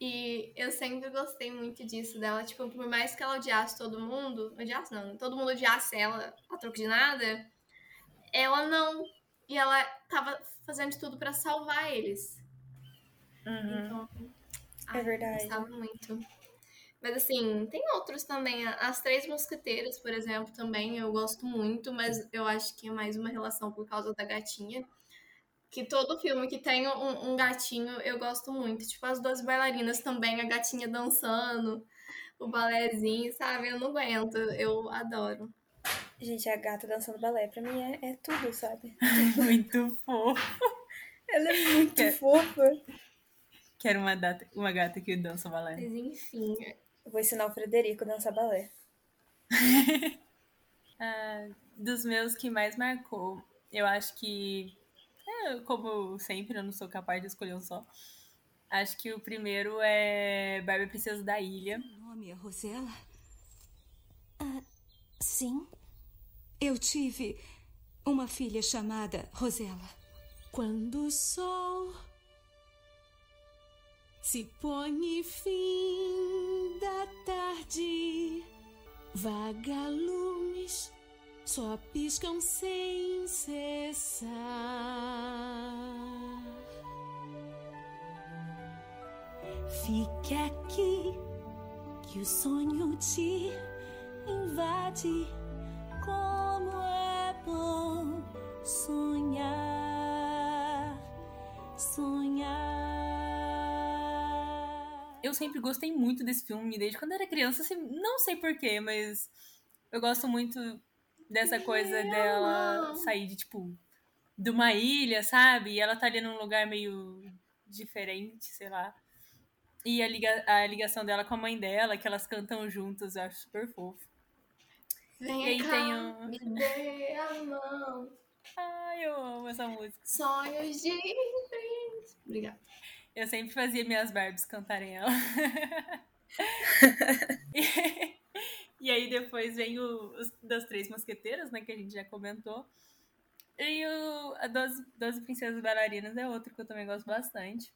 Speaker 1: E eu sempre gostei muito disso dela, tipo, por mais que ela odiasse todo mundo, odiasse não, todo mundo odiasse ela a troco de nada, ela não. E ela tava fazendo de tudo pra salvar eles. Então,
Speaker 3: É verdade.
Speaker 1: Eu gostava muito. Mas assim, tem outros também. As Três Mosqueteiras, por exemplo, também eu gosto muito, mas eu acho que é mais uma relação por causa da gatinha. Que todo filme que tem um, um gatinho eu gosto muito. Tipo, as duas bailarinas também, a gatinha dançando, o balézinho, sabe? Eu não aguento, eu adoro.
Speaker 3: Gente, a gata dançando balé pra mim é, é tudo, sabe?
Speaker 2: Muito fofo.
Speaker 3: Ela é muito
Speaker 2: É.
Speaker 3: fofa.
Speaker 2: Quero uma, data, uma gata que dança balé.
Speaker 1: Mas enfim,
Speaker 3: Eu vou ensinar o Frederico a dançar balé.
Speaker 2: Ah, dos meus que mais marcou, eu acho que Como sempre, eu não sou capaz de escolher um só. Acho que o primeiro é Barbie Princesa da Ilha.
Speaker 7: Seu nome é Rosela?
Speaker 4: Sim?
Speaker 7: Eu tive uma filha chamada Rosela. Quando o sol se põe fim da tarde, vagalumes só piscam sem cessar. Fique aqui, que o sonho te invade. Como é bom sonhar, sonhar.
Speaker 2: Eu sempre gostei muito desse filme, desde quando era criança, assim, não sei porquê, mas eu gosto muito dessa coisa dela sair de, tipo, de uma ilha, sabe? E ela tá ali num lugar meio diferente, sei lá. E a, liga, a ligação dela com a mãe dela, que elas cantam juntas, eu acho super fofo.
Speaker 1: Vem
Speaker 2: E aí
Speaker 1: cá,
Speaker 2: tem um-
Speaker 1: me dê a mão.
Speaker 2: Ai, eu amo essa música.
Speaker 1: Sonhos de. Obrigada.
Speaker 2: Eu sempre fazia minhas Barbies cantarem ela. e, e aí depois vem o, os das Três Mosqueteiras, né, que a gente já comentou. E o, a Doze, Doze Princesas Bailarinas é outro que eu também gosto bastante.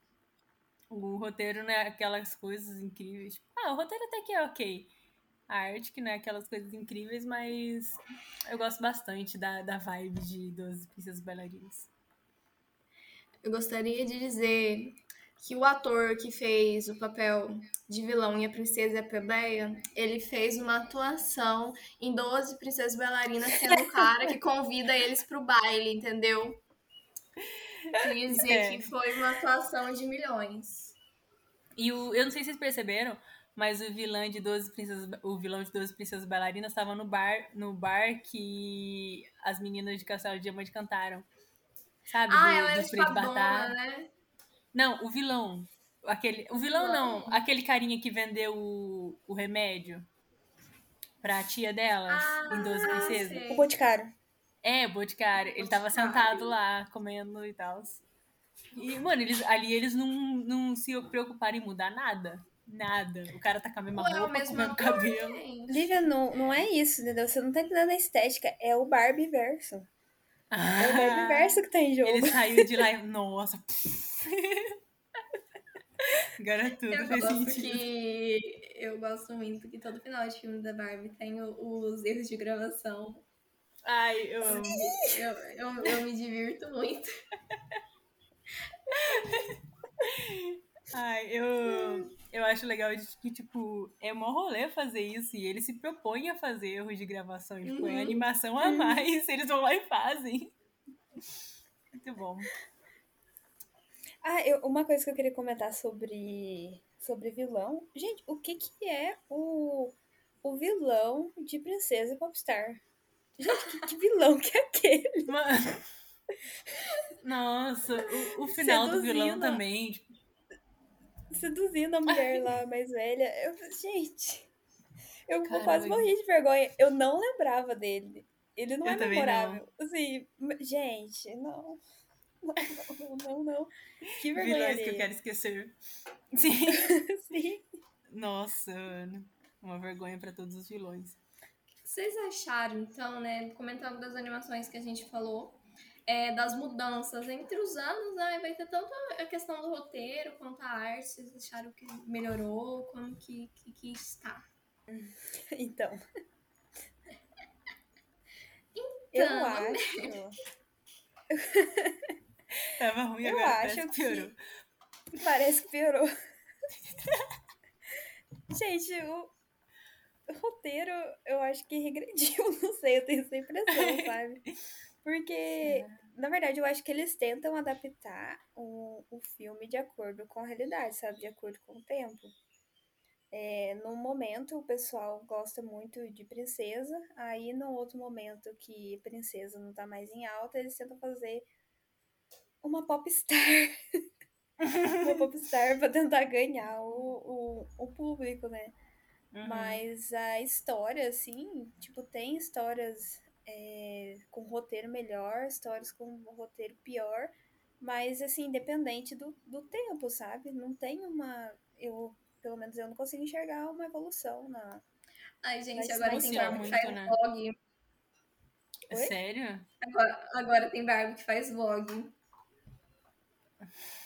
Speaker 2: O roteiro não é aquelas coisas incríveis. Ah, o roteiro até que é ok. A arte que não é aquelas coisas incríveis, mas eu gosto bastante da, da vibe de Doze Princesas Bailarinas.
Speaker 1: Eu gostaria de dizer que o ator que fez o papel de vilão em A Princesa e a Plebeia, ele fez uma atuação em 12 Princesas Bailarinas, sendo o cara que convida eles pro baile, entendeu? Queria dizer
Speaker 2: É.
Speaker 1: que foi uma atuação de milhões.
Speaker 2: E o, eu não sei se vocês perceberam, mas o vilão de 12 princesas, o vilão de 12 princesas bailarinas estava no bar, no bar que as meninas de Castelo de Diamante cantaram. Sabe?
Speaker 1: Ah,
Speaker 2: do,
Speaker 1: ela era
Speaker 2: Preto
Speaker 1: espadona,
Speaker 2: Batata.
Speaker 1: né?
Speaker 2: Não, o vilão. Aquele, o vilão não, aquele carinha que vendeu o, o remédio pra tia delas em 12
Speaker 1: Ah,
Speaker 2: princesas.
Speaker 3: O Boticário.
Speaker 2: É, o Boticário. Ele tava sentado lá, comendo e tal. E, mano, eles, ali eles não, não se preocuparam em mudar nada. Nada. O cara tá com a mesma
Speaker 1: Pô, é
Speaker 2: roupa, com o mesmo cabelo.
Speaker 3: Lívia, não, não é isso, entendeu? Você não tá entendendo a estética. É o Barbie verso. É o Barbie verso que tá em jogo.
Speaker 2: Ele saiu de lá e. Nossa. Agora tudo
Speaker 1: Eu
Speaker 2: fez
Speaker 1: gosto
Speaker 2: sentido.
Speaker 1: que eu gosto muito que todo final de filme da Barbie tem os erros de gravação.
Speaker 2: Ai, eu amo.
Speaker 1: Eu, eu, eu me divirto muito.
Speaker 2: Ai, eu, eu acho legal que, tipo, é mó rolê fazer isso. E ele se propõe a fazer erros de gravação. Tipo, é
Speaker 1: Uhum.
Speaker 2: animação a mais. Eles vão lá e fazem. Muito bom.
Speaker 3: Ah, eu- uma coisa que eu queria comentar sobre, sobre vilão. Gente, o que que é o, o vilão de Princesa Popstar? Gente, que, que vilão que é aquele?
Speaker 2: Mano. Nossa, o, o final do vilão
Speaker 3: Seduzindo.
Speaker 2: também. tipo,
Speaker 3: Seduzindo a mulher lá mais velha. Eu, gente, eu,
Speaker 2: Caramba.
Speaker 3: quase morri de vergonha. Eu não lembrava dele. Ele não
Speaker 2: Eu
Speaker 3: é memorável. Assim, gente, não. Não, não, não, não. Que vergonha
Speaker 2: vilões que eu quero esquecer. Sim.
Speaker 3: Sim.
Speaker 2: Nossa, Ana. Uma vergonha pra todos os vilões.
Speaker 1: O que vocês acharam, então, né? Comentando das animações que a gente falou, é, das mudanças entre os anos, né? Vai ter tanto a questão do roteiro quanto a arte. Vocês acharam que melhorou? Como que, que, que está?
Speaker 3: Então. Eu
Speaker 1: Então,
Speaker 3: acho.
Speaker 2: Tava ruim
Speaker 3: Eu
Speaker 2: agora,
Speaker 3: acho
Speaker 2: parece
Speaker 3: que-
Speaker 2: piorou.
Speaker 3: Parece que piorou. Gente, o o roteiro eu acho que regrediu, não sei, eu tenho essa impressão, sabe? Porque, na verdade, eu acho que eles tentam adaptar o, o filme de acordo com a realidade, sabe? De acordo com o tempo. É, no momento, o pessoal gosta muito de princesa, aí no outro momento que princesa não tá mais em alta, eles tentam fazer uma popstar. uma popstar pra tentar ganhar o, o, o público, né?
Speaker 2: Uhum.
Speaker 3: Mas a história, assim, tipo, tem histórias é, com roteiro melhor, histórias com roteiro pior, mas assim, independente do, do tempo, sabe? Não tem uma. Eu, pelo menos eu não consigo enxergar uma evolução na.
Speaker 1: Ai, gente,
Speaker 3: Mas
Speaker 1: agora tem Barbie que faz
Speaker 2: né?
Speaker 1: vlog.
Speaker 3: Oi?
Speaker 2: sério?
Speaker 1: Agora, agora tem Barbie que faz vlog.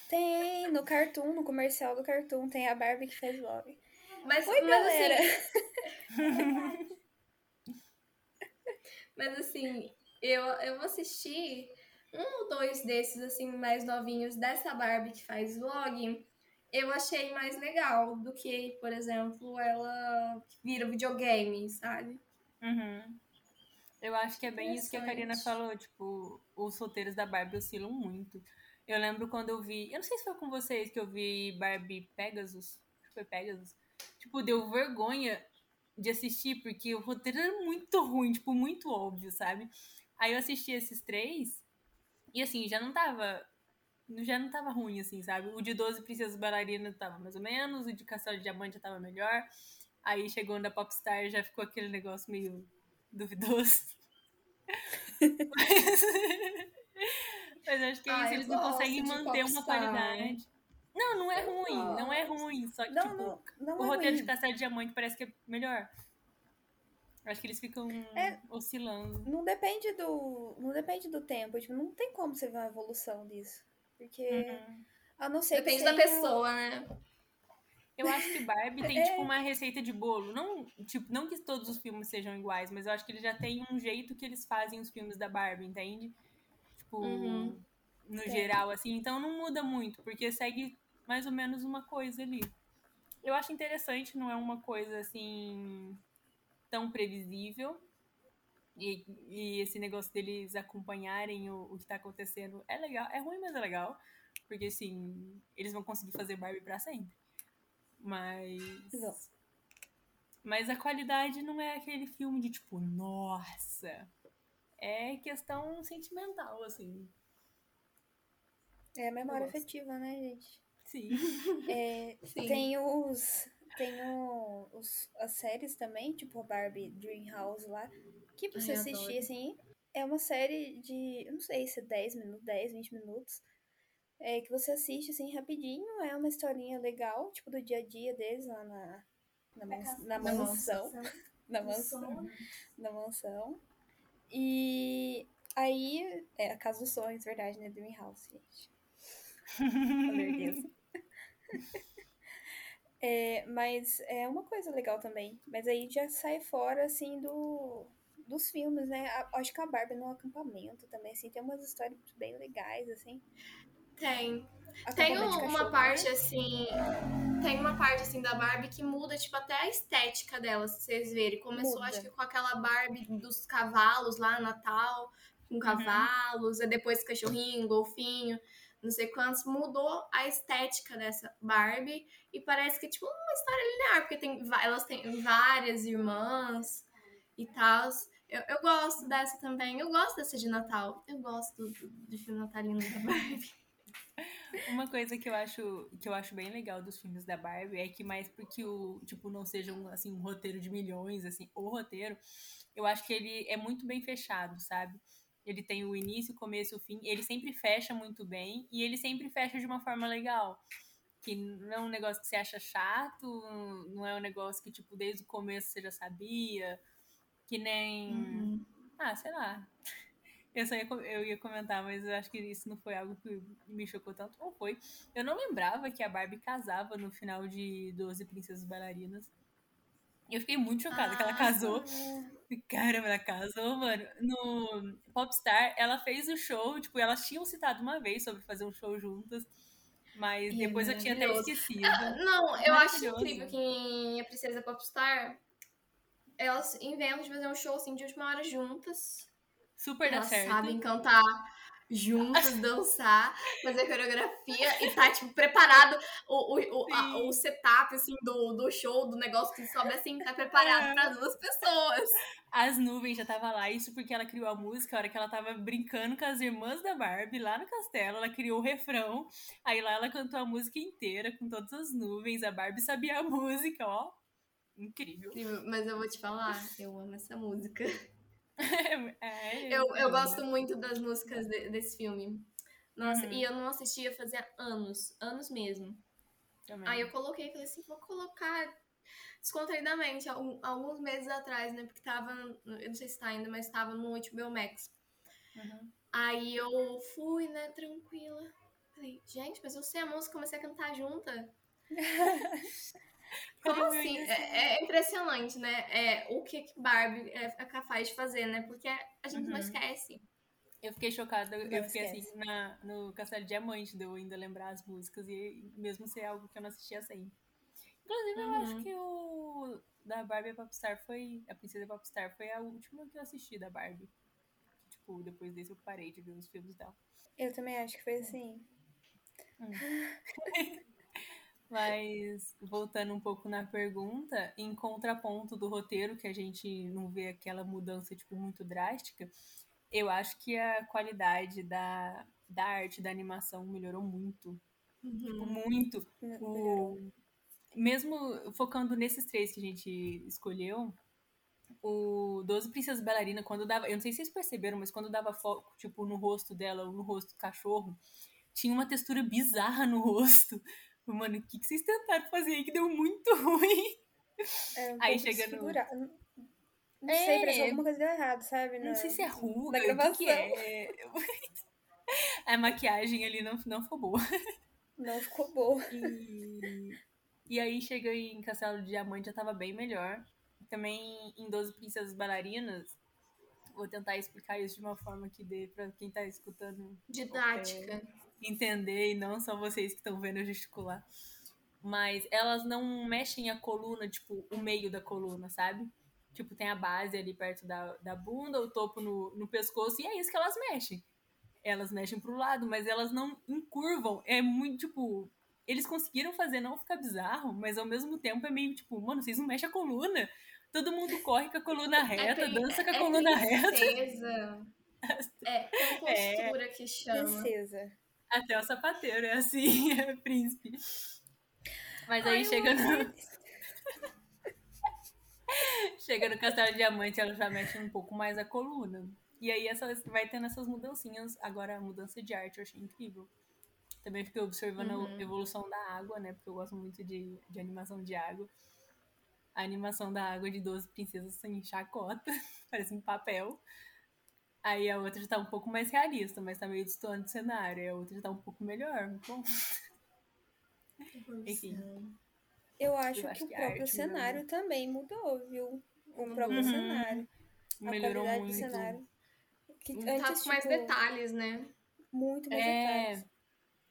Speaker 3: Tem, no Cartoon, no comercial do Cartoon, tem a Barbie que faz vlog.
Speaker 1: Mas,
Speaker 3: Oi,
Speaker 1: mas
Speaker 3: galera!
Speaker 1: assim, mas assim, eu, eu assisti um ou dois desses, assim, mais novinhos dessa Barbie que faz vlog. Eu achei mais legal do que, por exemplo, ela vira videogame, sabe?
Speaker 2: Uhum. Eu acho que é bem isso que a Karina falou, tipo, os roteiros da Barbie oscilam muito. Eu lembro quando eu vi, eu não sei se foi com vocês que eu vi Barbie Pegasus, foi Pegasus. Tipo, deu vergonha de assistir porque o roteiro era muito ruim, tipo, muito óbvio, sabe? Aí eu assisti esses três e assim, já não tava já não tava ruim assim, sabe? O de 12 princesas bailarinas tava mais ou menos, o de Castelo de Diamante tava melhor. Aí chegou na Popstar já ficou aquele negócio meio duvidoso. mas, mas acho que é
Speaker 1: Ah,
Speaker 2: isso,
Speaker 1: eu
Speaker 2: eles não conseguem manter uma qualidade. Não, não é ruim, não é ruim. Só que,
Speaker 3: Não,
Speaker 2: tipo,
Speaker 3: não, não
Speaker 2: o
Speaker 3: é
Speaker 2: roteiro
Speaker 3: ruim.
Speaker 2: de Castelo de Diamante parece que é melhor. Acho que eles ficam
Speaker 3: É.
Speaker 2: oscilando.
Speaker 3: Não depende do. Não depende do tempo. Tipo, não tem como você ver uma evolução disso. Porque.
Speaker 2: Uhum.
Speaker 3: A não ser
Speaker 1: Depende
Speaker 3: que
Speaker 1: da pessoa, né?
Speaker 2: Eu acho que Barbie tem,
Speaker 3: É.
Speaker 2: tipo, uma receita de bolo. Não, tipo, não que todos os filmes sejam iguais, mas eu acho que eles já têm um jeito que eles fazem os filmes da Barbie, entende? Tipo,
Speaker 1: Uhum.
Speaker 2: no geral, assim. Então não muda muito, porque segue mais ou menos uma coisa ali. Eu acho interessante, não é uma coisa, assim, tão previsível. E, e esse negócio deles acompanharem o, o que tá acontecendo é legal. É ruim, mas é legal. Porque, assim, eles vão conseguir fazer Barbie pra sempre. Mas.
Speaker 3: Vão.
Speaker 2: Mas a qualidade não é aquele filme de tipo, nossa. É questão sentimental, assim.
Speaker 3: É a memória afetiva, né, gente?
Speaker 2: Sim.
Speaker 3: É,
Speaker 1: Sim.
Speaker 3: tem os. Tem o- os, as séries também, tipo a Barbie Dream House lá, que pra você
Speaker 1: Ai,
Speaker 3: assistir, assim, é uma série de, não sei se é 10 minutos, 10, 20 minutos, é, que você assiste, assim, rapidinho, é uma historinha legal, tipo, do dia a dia deles lá na, na Na mansão, na mansão, na mansão, e aí, é a Casa dos Sonhos, verdade, né, Dream House, gente. Meu Deus. É, mas é uma coisa legal também. Mas aí já sai fora, assim, do, dos filmes, né? A- acho que a Barbie no acampamento também, assim, tem umas histórias bem legais, assim.
Speaker 1: Tem. Tem
Speaker 3: de
Speaker 1: um- uma
Speaker 3: cachorro,
Speaker 1: parte
Speaker 3: né?
Speaker 1: assim. Tem uma parte assim da Barbie que muda, tipo, até a estética dela, se vocês verem. Começou,
Speaker 3: Muda.
Speaker 1: acho que com aquela Barbie dos cavalos lá, Natal, com cavalos, e depois cachorrinho, golfinho, não sei quantos. Mudou a estética dessa Barbie e parece que é tipo uma história linear, porque tem, elas têm várias irmãs e tal. Eu, eu gosto dessa também. Eu gosto dessa de Natal. Eu gosto do, do filme natalino da Barbie.
Speaker 2: Uma coisa que eu acho que eu acho bem legal dos filmes da Barbie é que mais porque o tipo não seja um, assim um roteiro de milhões assim, o roteiro, eu acho que ele é muito bem fechado, sabe? Ele tem o início, o começo, o fim, ele sempre fecha muito bem e ele sempre fecha de uma forma legal. Que não é um negócio que você acha chato, não é um negócio que tipo desde o começo você já sabia, que nem ah, sei lá. Eu só ia, eu ia comentar, mas eu acho que isso não foi algo que me chocou tanto. Ou foi. Eu não lembrava que a Barbie casava no final de 12 Princesas Bailarinas. E eu fiquei muito chocada que ela
Speaker 1: Ah,
Speaker 2: casou. Caramba, ela casou, mano. No Popstar, ela fez o show, tipo, elas tinham citado uma vez sobre fazer um show juntas. Mas depois eu tinha até esquecido.
Speaker 1: Não, eu acho incrível que em A Princesa Popstar elas inventam de fazer um show assim de última hora juntas.
Speaker 2: Super dá
Speaker 1: elas
Speaker 2: certo.
Speaker 1: sabem cantar juntas, dançar, fazer coreografia e tá, tipo, preparado o, o, o, a-
Speaker 2: Sim.
Speaker 1: o setup, assim, do, do show, do negócio que sobe assim, tá preparado
Speaker 2: É.
Speaker 1: para duas pessoas.
Speaker 2: As nuvens já tava lá, isso porque ela criou a música, a hora que ela tava brincando com as irmãs da Barbie lá no castelo, ela criou o refrão, aí lá ela cantou a música inteira com todas as nuvens, a Barbie sabia a música, ó. Incrível.
Speaker 1: Mas eu vou te falar, eu amo essa música.
Speaker 2: É,
Speaker 1: Eu, eu
Speaker 2: é.
Speaker 1: gosto muito das músicas de- desse filme. Nossa,
Speaker 2: Uhum.
Speaker 1: e eu não assistia fazia anos, anos mesmo.
Speaker 2: Também.
Speaker 1: Aí eu coloquei, falei assim, vou colocar descontraidamente, alguns meses atrás, né? Porque tava, eu não sei se tá ainda, mas tava no HBO Max.
Speaker 2: Uhum.
Speaker 1: Aí eu fui, né, tranquila. Falei, gente, mas eu sei a música, comecei a cantar junta. Como
Speaker 2: Meu
Speaker 1: assim? É, é impressionante, né? É, o que que Barbie é, é capaz de fazer, né? Porque a gente não
Speaker 2: Uhum.
Speaker 1: esquece.
Speaker 2: Eu fiquei chocada, eu
Speaker 3: Não
Speaker 2: fiquei
Speaker 3: esquece.
Speaker 2: assim na, no Castelo Diamante, de eu ainda lembrar as músicas e mesmo ser algo que eu não assistia sempre. Inclusive, eu acho
Speaker 1: Uhum.
Speaker 2: que o da Barbie a Popstar foi. A Princesa Popstar foi a última que eu assisti da Barbie. Tipo, depois desse eu parei de ver os filmes dela.
Speaker 3: Eu também acho que foi assim.
Speaker 2: Mas, voltando um pouco na pergunta, em contraponto do roteiro, que a gente não vê aquela mudança, tipo, muito drástica, eu acho que a qualidade da, da arte, da animação melhorou muito. Tipo, muito.
Speaker 3: Melhorou.
Speaker 2: O, mesmo focando nesses três que a gente escolheu, o Doze Princesas Bailarina, quando dava. Eu não sei se vocês perceberam, mas quando dava foco, tipo, no rosto dela ou no rosto do cachorro, tinha uma textura bizarra no rosto. Mano, o que, que vocês tentaram fazer aí que deu muito ruim?
Speaker 3: É um
Speaker 2: Aí chega no-.
Speaker 3: Não não
Speaker 2: É.
Speaker 3: sei, parece que alguma coisa deu errado, sabe?
Speaker 2: Não
Speaker 3: na-
Speaker 2: sei se é ruga, o que,
Speaker 3: gravação.
Speaker 2: que é. A maquiagem ali não, não ficou boa.
Speaker 3: Não ficou boa.
Speaker 2: E, e aí chega em Castelo de Diamante já tava bem melhor. Também em Doze Princesas Bailarinas, vou tentar explicar isso de uma forma que dê pra quem tá escutando
Speaker 1: Didática.
Speaker 2: Entender e não só vocês que estão vendo eu gesticular. Mas elas não mexem a coluna, tipo, o meio da coluna, sabe? Tipo, tem a base ali perto da, da bunda, o topo no, no pescoço, e é isso que elas mexem. Elas mexem pro lado, mas elas não encurvam. É muito, tipo. Eles conseguiram fazer não ficar bizarro, mas ao mesmo tempo é meio tipo, mano, vocês não mexem a coluna. Todo mundo corre com a coluna reta,
Speaker 1: pri-
Speaker 2: dança com a
Speaker 1: é
Speaker 2: coluna reta.
Speaker 1: princesa. É compostura que chama.
Speaker 3: Princesa.
Speaker 2: Até o sapateiro é assim, é príncipe. Mas aí
Speaker 3: Ai,
Speaker 2: chega no. chega no Castelo de Diamante, ela já mexe um pouco mais a coluna. E aí essa, vai tendo essas mudancinhas. Agora a mudança de arte eu achei incrível. Também fiquei observando
Speaker 1: Uhum.
Speaker 2: a evolução da água, né? Porque eu gosto muito de, de animação de água. A animação da água de 12 princesas assim, chacota, parece um papel. Aí a outra já tá um pouco mais realista, mas tá meio distante do cenário. E a outra já tá um pouco melhor. Bom. Enfim.
Speaker 3: Eu acho
Speaker 2: Eu acho
Speaker 3: que o
Speaker 2: que
Speaker 3: próprio
Speaker 2: arte melhorou.
Speaker 3: cenário também mudou, viu? O próprio
Speaker 2: Uhum.
Speaker 3: cenário.
Speaker 2: Melhorou
Speaker 3: a qualidade
Speaker 2: muito.
Speaker 3: do cenário. Que
Speaker 2: Tá
Speaker 3: antes,
Speaker 1: com mais
Speaker 3: tipo,
Speaker 1: detalhes, né?
Speaker 3: Muito mais
Speaker 2: É,
Speaker 3: detalhes.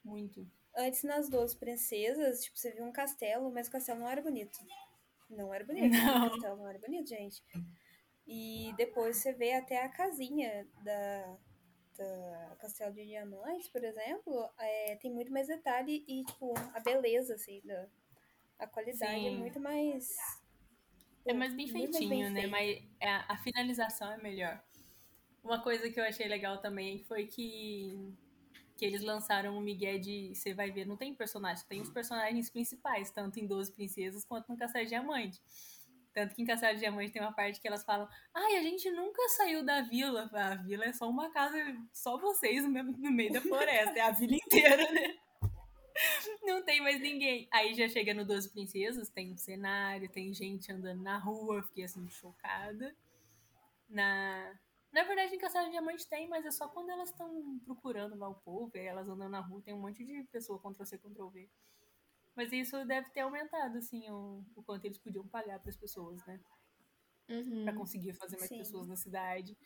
Speaker 2: muito.
Speaker 3: Antes, nas Doze Princesas, tipo, você viu um castelo, mas o castelo não era bonito. Não era bonito.
Speaker 2: Não.
Speaker 3: O castelo não era bonito, gente. E depois você vê até a casinha da, da Castelo de Diamantes, por exemplo, é, tem muito mais detalhe e, tipo, a beleza, assim, da, a qualidade é
Speaker 2: Sim.
Speaker 3: muito mais...
Speaker 2: É mais bem feitinho, né?
Speaker 3: feito.
Speaker 2: Mas a, a finalização é melhor. Uma coisa que eu achei legal também foi que, que eles lançaram o Miguel de. Você vai ver, não tem personagem, tem os personagens principais, tanto em 12 Princesas quanto no Castelo de Diamante. Tanto que em Castelo de Diamante tem uma parte que elas falam: Ai, a gente nunca saiu da vila. A vila é só uma casa, só vocês no meio- da floresta. É a vila inteira, né? Não tem mais ninguém. Aí já chega no 12 Princesas, tem um cenário, tem gente andando na rua, fiquei assim, chocada. Na, na verdade, em Castelo de Diamante tem, mas é só quando elas estão procurando lá o povo, elas andando na rua, tem um monte de pessoa Ctrl-C, Ctrl-V. Mas isso deve ter aumentado, assim, o, o quanto eles podiam pagar para as pessoas, né?
Speaker 1: Uhum.
Speaker 2: Pra conseguir fazer mais
Speaker 3: Sim.
Speaker 2: pessoas na cidade.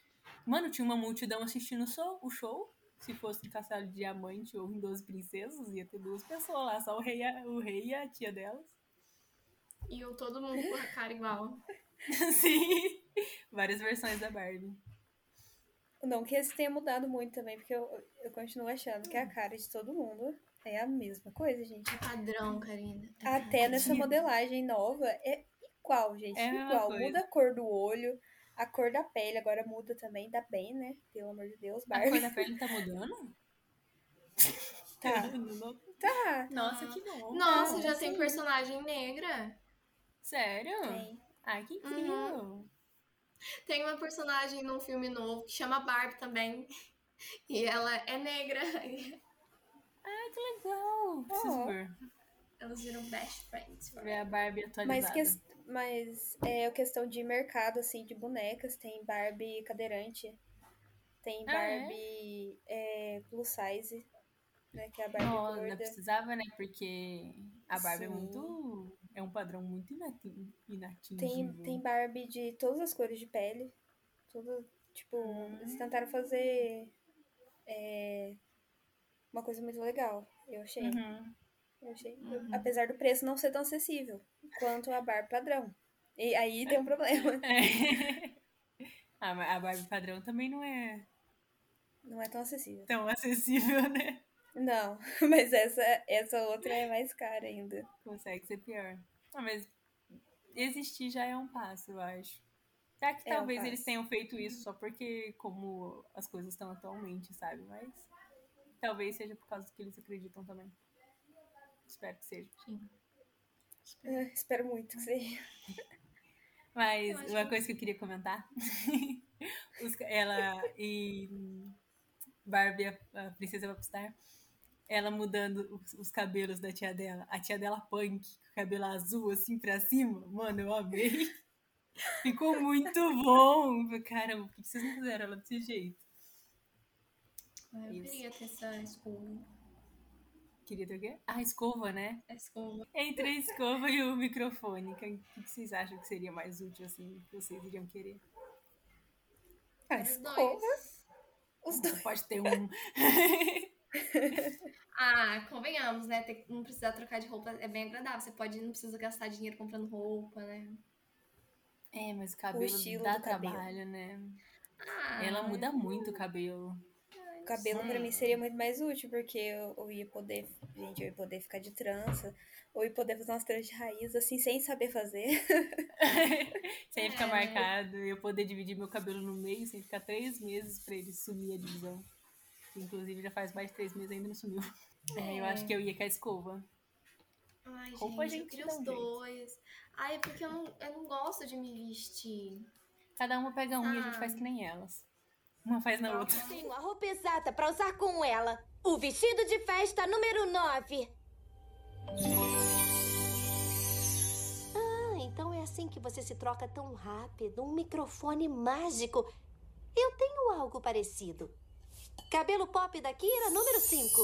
Speaker 2: Mano, tinha uma multidão assistindo só o show. Se fosse em Castelo de Diamante ou em 12 Princesas, ia ter duas pessoas lá, só o rei, e a- o rei e a tia delas.
Speaker 1: E o todo mundo com a cara igual.
Speaker 2: Sim. Várias versões da Barbie.
Speaker 3: Não que esse tenha mudado muito também, porque eu, eu continuo achando que a cara de todo mundo é a mesma coisa, gente.
Speaker 1: É padrão, Karina. É
Speaker 3: Até nessa modelagem nova é igual, gente.
Speaker 2: É
Speaker 3: igual.
Speaker 2: coisa.
Speaker 3: Muda a cor do olho, a cor da pele agora muda também. Ainda bem, né? Pelo amor de Deus,
Speaker 2: A cor
Speaker 3: Barbie.
Speaker 2: da pele tá mudando?
Speaker 3: Tá.
Speaker 2: Não-
Speaker 3: Tá.
Speaker 2: Nossa, que bom.
Speaker 1: Nossa,
Speaker 3: Não,
Speaker 1: já
Speaker 3: assim-
Speaker 1: tem personagem negra.
Speaker 2: Sério?
Speaker 3: Tem.
Speaker 2: Ai, que incrível.
Speaker 1: Tem uma personagem num filme novo que chama Barbie também. E ela é negra.
Speaker 2: Que legal. Preciso
Speaker 3: Oh.
Speaker 2: ver.
Speaker 1: Elas viram best friends.
Speaker 2: Ver a Barbie atualizada.
Speaker 3: Mas, ques- mas é a questão de mercado, assim, de bonecas. Tem Barbie cadeirante. Tem
Speaker 2: Ah, é?
Speaker 3: Barbie é, plus size. Né, que é a Barbie
Speaker 2: Não, não
Speaker 3: gorda.
Speaker 2: precisava, né? Porque a Barbie é
Speaker 3: Sim.
Speaker 2: muito. É um padrão muito inati- inatingível.
Speaker 3: Tem, tem Barbie de todas as cores de pele. Tudo, tipo, eles tentaram fazer é, uma coisa muito legal. Eu achei.
Speaker 2: Uhum.
Speaker 3: Eu achei. Apesar do preço não ser tão acessível quanto a Barbie padrão. E aí tem um problema.
Speaker 2: É. Ah, mas a Barbie padrão também não é
Speaker 3: Não é tão acessível.
Speaker 2: tão acessível, né?
Speaker 3: Não, mas essa, essa outra é mais cara ainda.
Speaker 2: Consegue ser pior. Ah, mas existir já é um passo, eu acho. Será que
Speaker 3: É um
Speaker 2: talvez eles
Speaker 3: passo.
Speaker 2: tenham feito isso só porque como as coisas estão atualmente, sabe? Mas talvez seja por causa que eles acreditam também. Espero que seja.
Speaker 3: Ah, espero muito que seja.
Speaker 2: Mas uma
Speaker 1: que-
Speaker 2: coisa que eu queria comentar. Ela em Barbie, a, a Princesa Popstar, ela mudando os, os cabelos da tia dela. A tia dela punk, com o cabelo azul assim pra cima. Mano, eu amei. Ficou muito bom. Caramba, por que vocês não fizeram ela desse jeito?
Speaker 1: Ah, Eu
Speaker 2: Isso.
Speaker 1: queria ter essa escova.
Speaker 2: Queria ter o quê? Ah, escova, né?
Speaker 1: A escova.
Speaker 2: Entre a escova e o microfone. O que que vocês acham que seria mais útil, assim, que vocês iriam querer?
Speaker 3: Ah,
Speaker 1: Os
Speaker 3: escova.
Speaker 1: dois.
Speaker 3: Os dois.
Speaker 2: Você pode ter um.
Speaker 1: Ah, convenhamos, né? Ter- não precisar trocar de roupa é bem agradável. Você pode, não precisa gastar dinheiro comprando roupa, né?
Speaker 2: É, mas o cabelo
Speaker 3: estilo
Speaker 2: dá
Speaker 3: do cabelo.
Speaker 2: trabalho, né?
Speaker 1: Ah,
Speaker 2: Ela muda muito o cabelo.
Speaker 3: O cabelo pra mim seria muito mais útil, porque eu, eu ia poder, gente, eu ia poder ficar de trança, ou ia poder fazer umas tranças de raiz, assim, sem saber fazer.
Speaker 2: sem ficar
Speaker 1: É.
Speaker 2: marcado. Eu poder dividir meu cabelo no meio, sem ficar três meses pra ele sumir a divisão. Inclusive, já faz mais de três meses e ainda não sumiu. É, eu acho que eu ia com a escova.
Speaker 1: Ai,
Speaker 2: Roupa a
Speaker 1: gente, eu
Speaker 2: gente
Speaker 1: queria
Speaker 2: dá
Speaker 1: os
Speaker 2: jeito.
Speaker 1: dois. Ai, é porque eu não, eu não gosto de me vestir.
Speaker 2: Cada uma pega um e a gente
Speaker 1: Ah.
Speaker 2: faz que nem elas. Uma faz na outra.
Speaker 8: Tenho a roupa exata pra usar com ela. O vestido de festa número 9.
Speaker 4: Ah, então é assim que você se troca tão rápido. Um microfone mágico. Eu tenho algo parecido. Cabelo pop da Kira, número 5.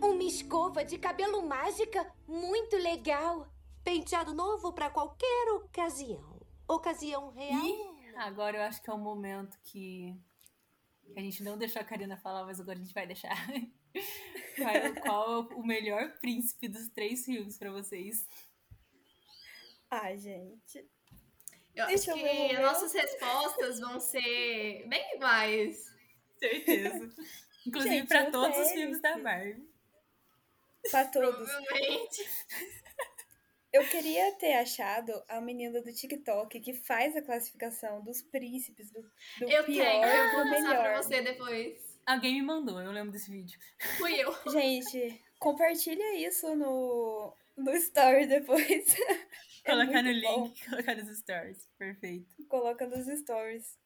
Speaker 8: Uma escova de cabelo mágica? Muito legal.
Speaker 4: Penteado novo para qualquer ocasião. Ocasião real.
Speaker 2: E agora eu acho que é o momento que que a gente não deixou a Karina falar, mas agora a gente vai deixar. Qual, qual é o melhor príncipe dos três filmes pra vocês?
Speaker 3: Ai, gente.
Speaker 1: Eu
Speaker 3: Deixa
Speaker 1: acho
Speaker 3: o
Speaker 1: que
Speaker 3: meu.
Speaker 1: nossas respostas vão ser bem iguais.
Speaker 2: Certeza. Inclusive
Speaker 3: não
Speaker 2: todos os filmes da Barbie.
Speaker 3: Pra todos.
Speaker 1: Provavelmente.
Speaker 3: Eu queria ter achado a menina do TikTok que faz a classificação dos príncipes, do, do
Speaker 1: Eu
Speaker 3: pior
Speaker 1: tenho, eu vou
Speaker 3: melhor.
Speaker 1: pra você depois.
Speaker 2: Alguém me mandou, eu lembro desse vídeo.
Speaker 1: Fui eu.
Speaker 3: Gente, compartilha isso no, no story depois. É
Speaker 2: Colocar no
Speaker 3: bom.
Speaker 2: link, colocar nos stories. Perfeito.
Speaker 3: Coloca nos stories.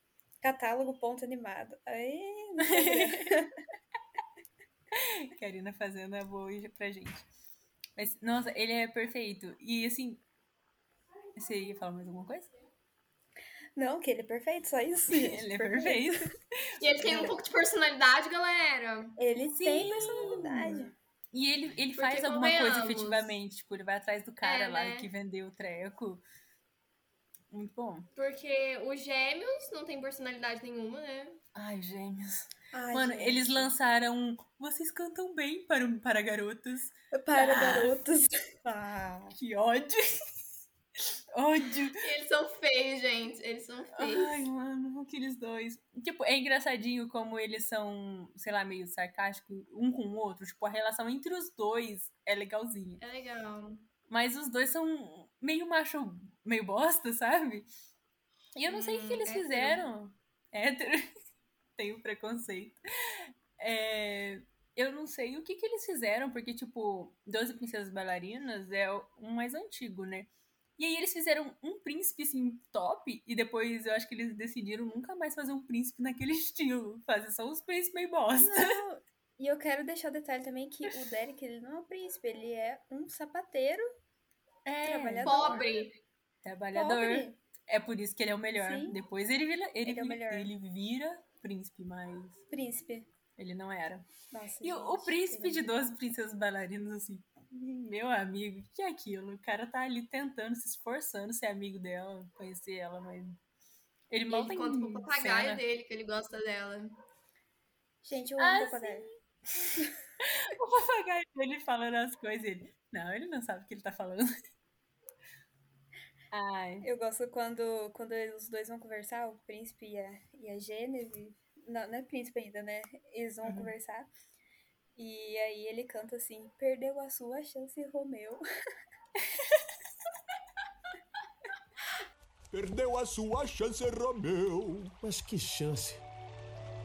Speaker 3: Catálogo ponto animado. Aí.
Speaker 2: Karina fazendo a boa pra gente. Mas, nossa, ele é perfeito. E assim. Você ia falar mais alguma coisa?
Speaker 3: Não, que ele é perfeito, só isso.
Speaker 2: Ele é perfeito.
Speaker 1: E ele tem um pouco de personalidade, galera.
Speaker 3: Ele tem
Speaker 2: Sim.
Speaker 3: personalidade.
Speaker 2: E ele, ele
Speaker 1: Porque
Speaker 2: faz alguma coisa efetivamente. Tipo, ele vai atrás do cara
Speaker 1: É,
Speaker 2: lá
Speaker 1: né?
Speaker 2: que vendeu o treco. Muito bom.
Speaker 1: Porque os gêmeos não têm personalidade nenhuma, né?
Speaker 2: Ai, gêmeos.
Speaker 3: Ai,
Speaker 2: Mano,
Speaker 3: gente.
Speaker 2: eles lançaram. Vocês cantam bem para, para garotas.
Speaker 3: Para garotos. Ah.
Speaker 2: Que ódio. ódio.
Speaker 1: Eles são feios, gente. Eles são feios.
Speaker 2: Ai, mano, aqueles dois. Tipo, é engraçadinho como eles são, sei lá, meio sarcásticos um com o outro. Tipo, a relação entre os dois é legalzinha.
Speaker 1: É legal.
Speaker 2: Mas os dois são meio macho, meio bosta, sabe? E eu não sei o que, que
Speaker 1: Hum,
Speaker 2: eles
Speaker 1: hétero.
Speaker 2: fizeram. Hétero. Tenho preconceito. É, eu não sei o que, que eles fizeram, porque, tipo, 12 Princesas Bailarinas é o um mais antigo, né? E aí eles fizeram um príncipe, assim, top, e depois eu acho que eles decidiram nunca mais fazer um príncipe naquele estilo. Fazer só uns príncipes meio bosta.
Speaker 3: Não, e eu quero deixar o detalhe também que o Derek, ele não é um príncipe, ele é um sapateiro
Speaker 2: É,
Speaker 3: trabalhador.
Speaker 1: Pobre.
Speaker 2: trabalhador.
Speaker 3: Pobre.
Speaker 2: É por isso que ele é o melhor.
Speaker 3: Sim.
Speaker 2: Depois ele vira, ele,
Speaker 3: Ele é o
Speaker 2: vi-
Speaker 3: melhor.
Speaker 2: ele vira príncipe, mas
Speaker 3: Príncipe.
Speaker 2: ele não era.
Speaker 3: Nossa,
Speaker 2: E o, o
Speaker 3: gente,
Speaker 2: príncipe de
Speaker 3: é
Speaker 2: 12 princesas bailarinas, assim, meu amigo, o que é aquilo? O cara tá ali tentando, se esforçando ser amigo dela, conhecer ela, mas. Ele mal
Speaker 1: ele
Speaker 2: tem
Speaker 1: conta pro papagaio
Speaker 2: cena.
Speaker 1: dele que ele gosta dela.
Speaker 3: Gente, eu
Speaker 2: Ah,
Speaker 3: amo papagaio.
Speaker 2: O papagaio dele falando as coisas, ele. Não, ele não sabe o que ele tá falando. Ai.
Speaker 3: Eu gosto quando, quando os dois vão conversar, o príncipe e a, e a Gêneve. Não, não é príncipe ainda, né? Eles vão
Speaker 2: Uhum.
Speaker 3: conversar. E aí ele canta assim: Perdeu a sua chance, Romeu.
Speaker 6: Perdeu a sua chance, Romeu. Mas que chance?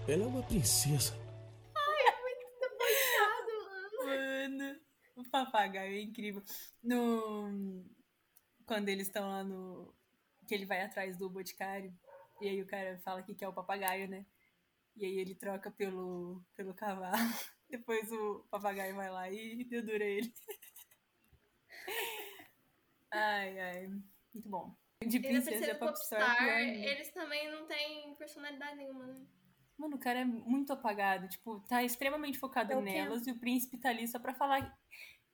Speaker 6: Ela é uma princesa.
Speaker 2: Mano, o papagaio é incrível. No... Quando eles estão lá no. Que ele vai atrás do boticário. E aí o cara fala que quer o papagaio, né? E aí ele troca pelo, pelo cavalo. Depois o papagaio vai lá e dedura ele. Ai, ai. Muito bom. De princesa popstar, pior
Speaker 1: Popstar,
Speaker 2: ainda.
Speaker 1: eles também não têm personalidade nenhuma, né?
Speaker 2: Mano, o cara é muito apagado. Tipo, tá extremamente focado
Speaker 3: É
Speaker 2: nelas e o príncipe tá ali só pra falar.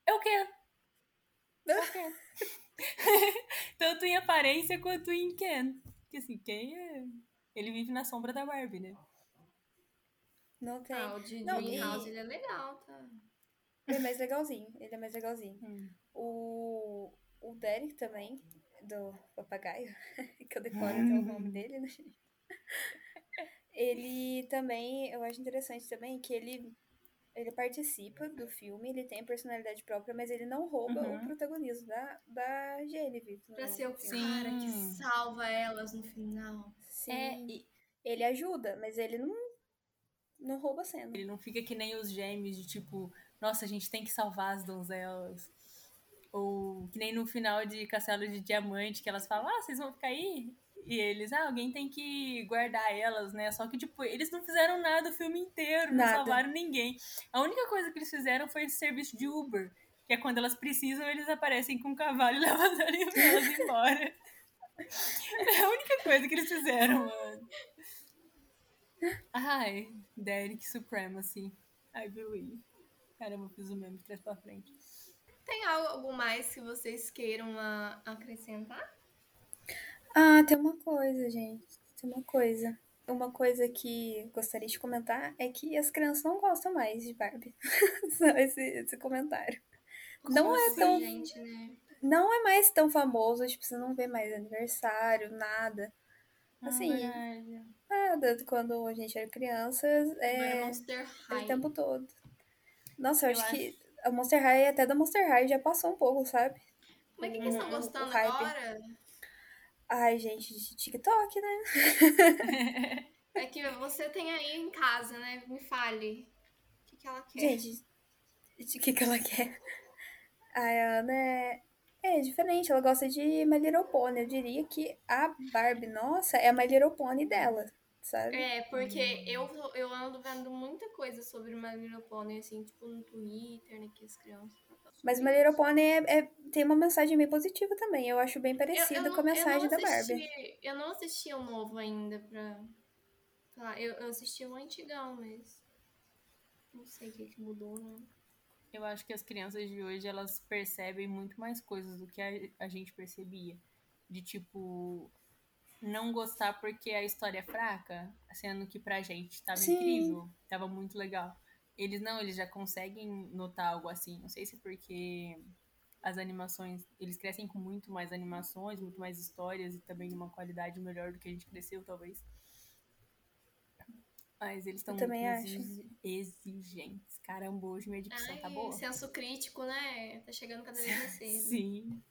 Speaker 2: É o quê? É o quê? Tanto em aparência quanto em Ken. Porque assim, Ken é. Ele vive na sombra da Barbie, né?
Speaker 3: Não tem.
Speaker 1: Ah, o de
Speaker 3: Não,
Speaker 1: Dreamhouse,
Speaker 3: e-
Speaker 1: ele é legal, tá?
Speaker 3: Ele é mais legalzinho. Ele é mais legalzinho.
Speaker 2: Hum.
Speaker 3: O, o Derek também, do papagaio, que eu decoro até o nome dele, né? Ele também, eu acho interessante também que ele, ele participa do filme, ele tem personalidade própria, mas ele não rouba
Speaker 2: Uhum.
Speaker 3: o protagonismo da, da Genevieve. no
Speaker 1: Pra ser o cara que salva elas no final.
Speaker 3: Sim,
Speaker 2: É, e
Speaker 3: ele ajuda, mas ele não, não rouba a cena.
Speaker 2: ele não fica que nem os gêmeos de tipo, nossa, a gente tem que salvar as donzelas. Ou que nem no final de Castelo de Diamante, que elas falam, ah, vocês vão ficar aí? E eles, ah, alguém tem que guardar elas, né? Só que, tipo, eles não fizeram nada o filme inteiro, não
Speaker 3: Nada.
Speaker 2: salvaram ninguém. A única coisa que eles fizeram foi esse serviço de Uber, que é quando elas precisam, eles aparecem com um cavalo e levam as elas embora. É a única coisa que eles fizeram, mano. Ai, Derek Supremacy. I believe. Caramba, eu fiz o meme de trás pra frente.
Speaker 1: Tem algo mais que vocês queiram ah, acrescentar?
Speaker 3: Ah, tem uma coisa, gente. Tem uma coisa. Uma coisa que gostaria de comentar é que as crianças não gostam mais de Barbie. Só esse, esse comentário. Não é
Speaker 1: Nossa,
Speaker 3: tão.
Speaker 1: gente, né?
Speaker 3: Não é mais tão famoso, tipo, você não vê mais aniversário, nada. Assim,
Speaker 2: Ah,
Speaker 3: nada. Quando a gente era criança,
Speaker 1: Agora
Speaker 3: é,
Speaker 1: Monster High.
Speaker 3: o tempo todo. Nossa, eu,
Speaker 2: Eu
Speaker 3: acho, que a Monster High, até da Monster High, já passou um pouco, sabe?
Speaker 1: Mas o que, que vocês estão gostando agora?
Speaker 3: Ai, gente, de TikTok, né?
Speaker 1: É que você tem aí em casa, né? Me fale. O que, que ela quer?
Speaker 3: Gente, o que, que ela quer? A Ana é, é diferente, ela gosta de My Little Pony. Eu diria que a Barbie, nossa, é a My Little Pony dela, sabe?
Speaker 1: É, porque eu, eu ando vendo muita coisa sobre My Little Pony, assim, tipo no Twitter, né, que as crianças...
Speaker 3: Mas My Little Pony é, é- tem uma mensagem bem positiva também. Eu acho bem
Speaker 1: Eu-
Speaker 3: parecida
Speaker 1: eu não-
Speaker 3: com a mensagem
Speaker 1: eu
Speaker 3: da Barbie.
Speaker 1: assisti- Eu não assisti o novo ainda pra... falar. Eu, eu assisti o antigão, mas... Não sei o que, que mudou, né?
Speaker 2: Eu acho que as crianças de hoje, elas percebem muito mais coisas do que a, a gente percebia. De, tipo, não gostar porque a história é fraca, sendo que pra gente tava
Speaker 3: Sim.
Speaker 2: incrível, tava muito legal. Eles não, eles já conseguem notar algo assim. Não sei se é porque as animações, eles crescem com muito mais animações, muito mais histórias e também numa qualidade melhor do que a gente cresceu, talvez. Mas eles estão muito
Speaker 3: também acho.
Speaker 2: exi- exigentes. Caramba, hoje minha dicção tá
Speaker 1: Ai,
Speaker 2: boa.
Speaker 1: senso crítico, né? Tá chegando cada vez mais cedo.
Speaker 2: Sim.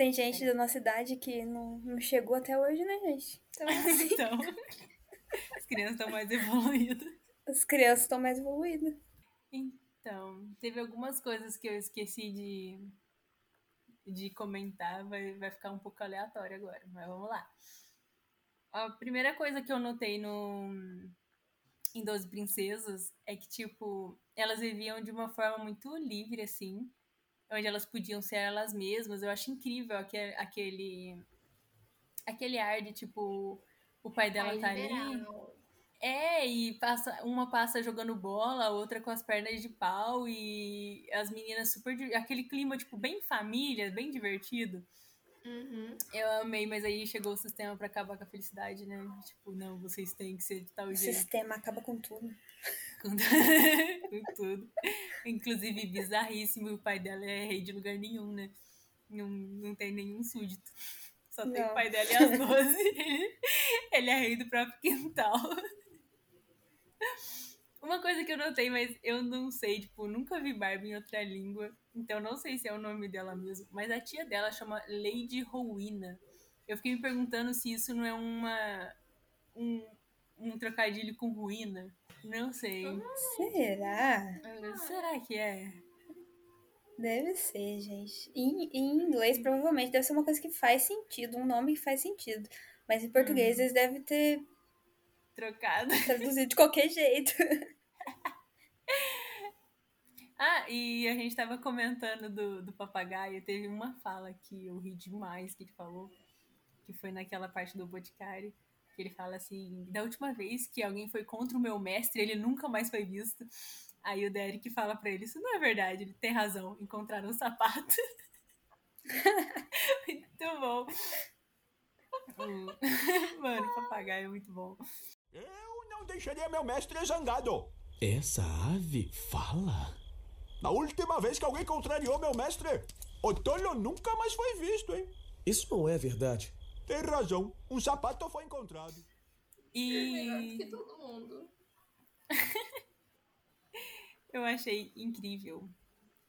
Speaker 3: Tem gente da nossa idade que não, não chegou até hoje, né, gente? Então, assim,
Speaker 2: Então, as crianças estão mais evoluídas.
Speaker 3: as crianças estão mais evoluídas.
Speaker 2: Então, teve algumas coisas que eu esqueci de, de comentar, vai, vai ficar um pouco aleatório agora, mas vamos lá. A primeira coisa que eu notei no em Doze Princesas é que, tipo, elas viviam de uma forma muito livre, assim, onde elas podiam ser elas mesmas. Eu acho incrível aquele, aquele, aquele ar de, tipo, o pai dela
Speaker 1: Ai,
Speaker 2: tá ali.
Speaker 1: liberal.
Speaker 2: É, e passa, uma passa jogando bola, a outra com as pernas de pau e as meninas super. Aquele clima, tipo, bem família, bem divertido.
Speaker 1: Uhum.
Speaker 2: Eu amei, mas aí chegou o sistema pra acabar com a felicidade, né? Tipo, não, vocês têm que ser de tal
Speaker 3: O
Speaker 2: jeito.
Speaker 3: sistema acaba com tudo.
Speaker 2: Com, com tudo. Inclusive, bizarríssimo, o pai dela é rei de lugar nenhum, né? Não, não tem nenhum súdito. Só tem
Speaker 3: Não.
Speaker 2: o pai dela e as 12. Ele é rei do próprio quintal. Uma coisa que eu notei, mas eu não sei, tipo, nunca vi Barbie em outra língua, então não sei se é o nome dela mesmo, mas a tia dela chama Lady Rowena. Eu fiquei me perguntando se isso não é uma um, um trocadilho com ruína. Não sei.
Speaker 3: Será?
Speaker 2: Será que é?
Speaker 3: Deve ser, gente. Em, em inglês, provavelmente, deve ser uma coisa que faz sentido, um nome que faz sentido. Mas em português, eles devem ter
Speaker 2: Trocado.
Speaker 3: traduzido de qualquer jeito.
Speaker 2: Ah, e a gente tava comentando do, do papagaio, teve uma fala que eu ri demais que ele falou, que foi naquela parte do Boticário, que ele fala assim, da última vez que alguém foi contra o meu mestre, ele nunca mais foi visto. Aí o Derek fala pra ele, isso não é verdade, ele tem razão, encontraram um sapato. muito bom. Mano, papagaio é muito bom.
Speaker 6: Eu não deixaria meu mestre zangado. Essa ave fala? Na última vez que alguém contrariou meu mestre, o tolo nunca mais foi visto, hein? Isso não é verdade. Tem razão. Um sapato foi encontrado.
Speaker 1: Melhor
Speaker 2: E
Speaker 1: que todo mundo.
Speaker 2: Eu achei incrível.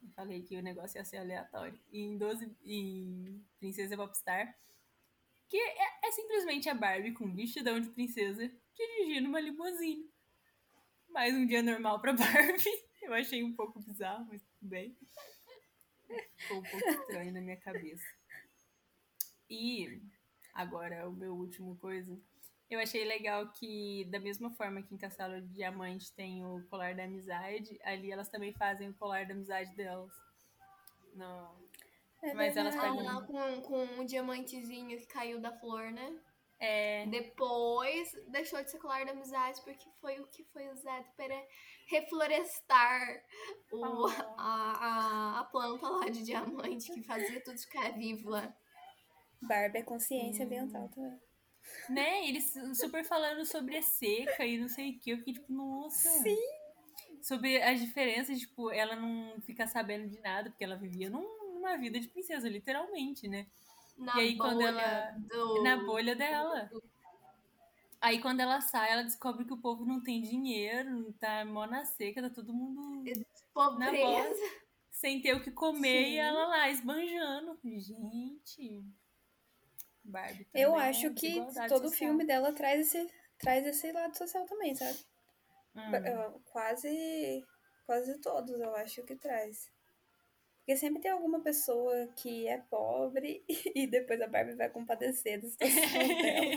Speaker 2: Eu falei que o negócio ia ser aleatório. E em 12 em Princesa Popstar, que é, é simplesmente a Barbie com um vestidão de princesa dirigindo uma limusine. Mais um dia normal pra Barbie. Eu achei um pouco bizarro, mas tudo bem. Ficou um pouco estranho na minha cabeça. E agora o meu último coisa. Eu achei legal que, da mesma forma que em Castelo de Diamante tem o colar da amizade, ali elas também fazem o colar da amizade delas. Não.
Speaker 3: É
Speaker 2: Mas elas pegam.
Speaker 1: lá com, com um diamantezinho que caiu da flor, né?
Speaker 2: É.
Speaker 1: Depois deixou de ser colar da amizade porque foi o que foi usado para reflorestar o,
Speaker 2: Oh.
Speaker 1: a, a, a planta lá de diamante que fazia tudo ficar vivo lá.
Speaker 3: Barbie é consciência ambiental também.
Speaker 2: Né? Eles super falando sobre a seca e não sei o que. Eu fiquei tipo, nossa.
Speaker 3: Sim.
Speaker 2: Sobre as diferenças, tipo, ela não fica sabendo de nada, porque ela vivia num- numa vida de princesa, literalmente, né?
Speaker 1: Na
Speaker 2: E aí, quando
Speaker 1: bolha
Speaker 2: ela-
Speaker 1: do...
Speaker 2: Na bolha dela. Aí quando ela sai, ela descobre que o povo não tem dinheiro, tá mó na seca, tá todo mundo
Speaker 1: Pobreza.
Speaker 2: sem ter o que comer
Speaker 3: Sim.
Speaker 2: e ela lá esbanjando. Gente. Barbie
Speaker 3: Eu
Speaker 2: também é
Speaker 3: acho que todo
Speaker 2: social.
Speaker 3: filme dela traz esse, traz esse lado social também, sabe?
Speaker 2: Hum.
Speaker 3: Quase, quase todos eu acho que traz. Porque sempre tem alguma pessoa que é pobre e depois a Barbie vai compadecer da situação dela.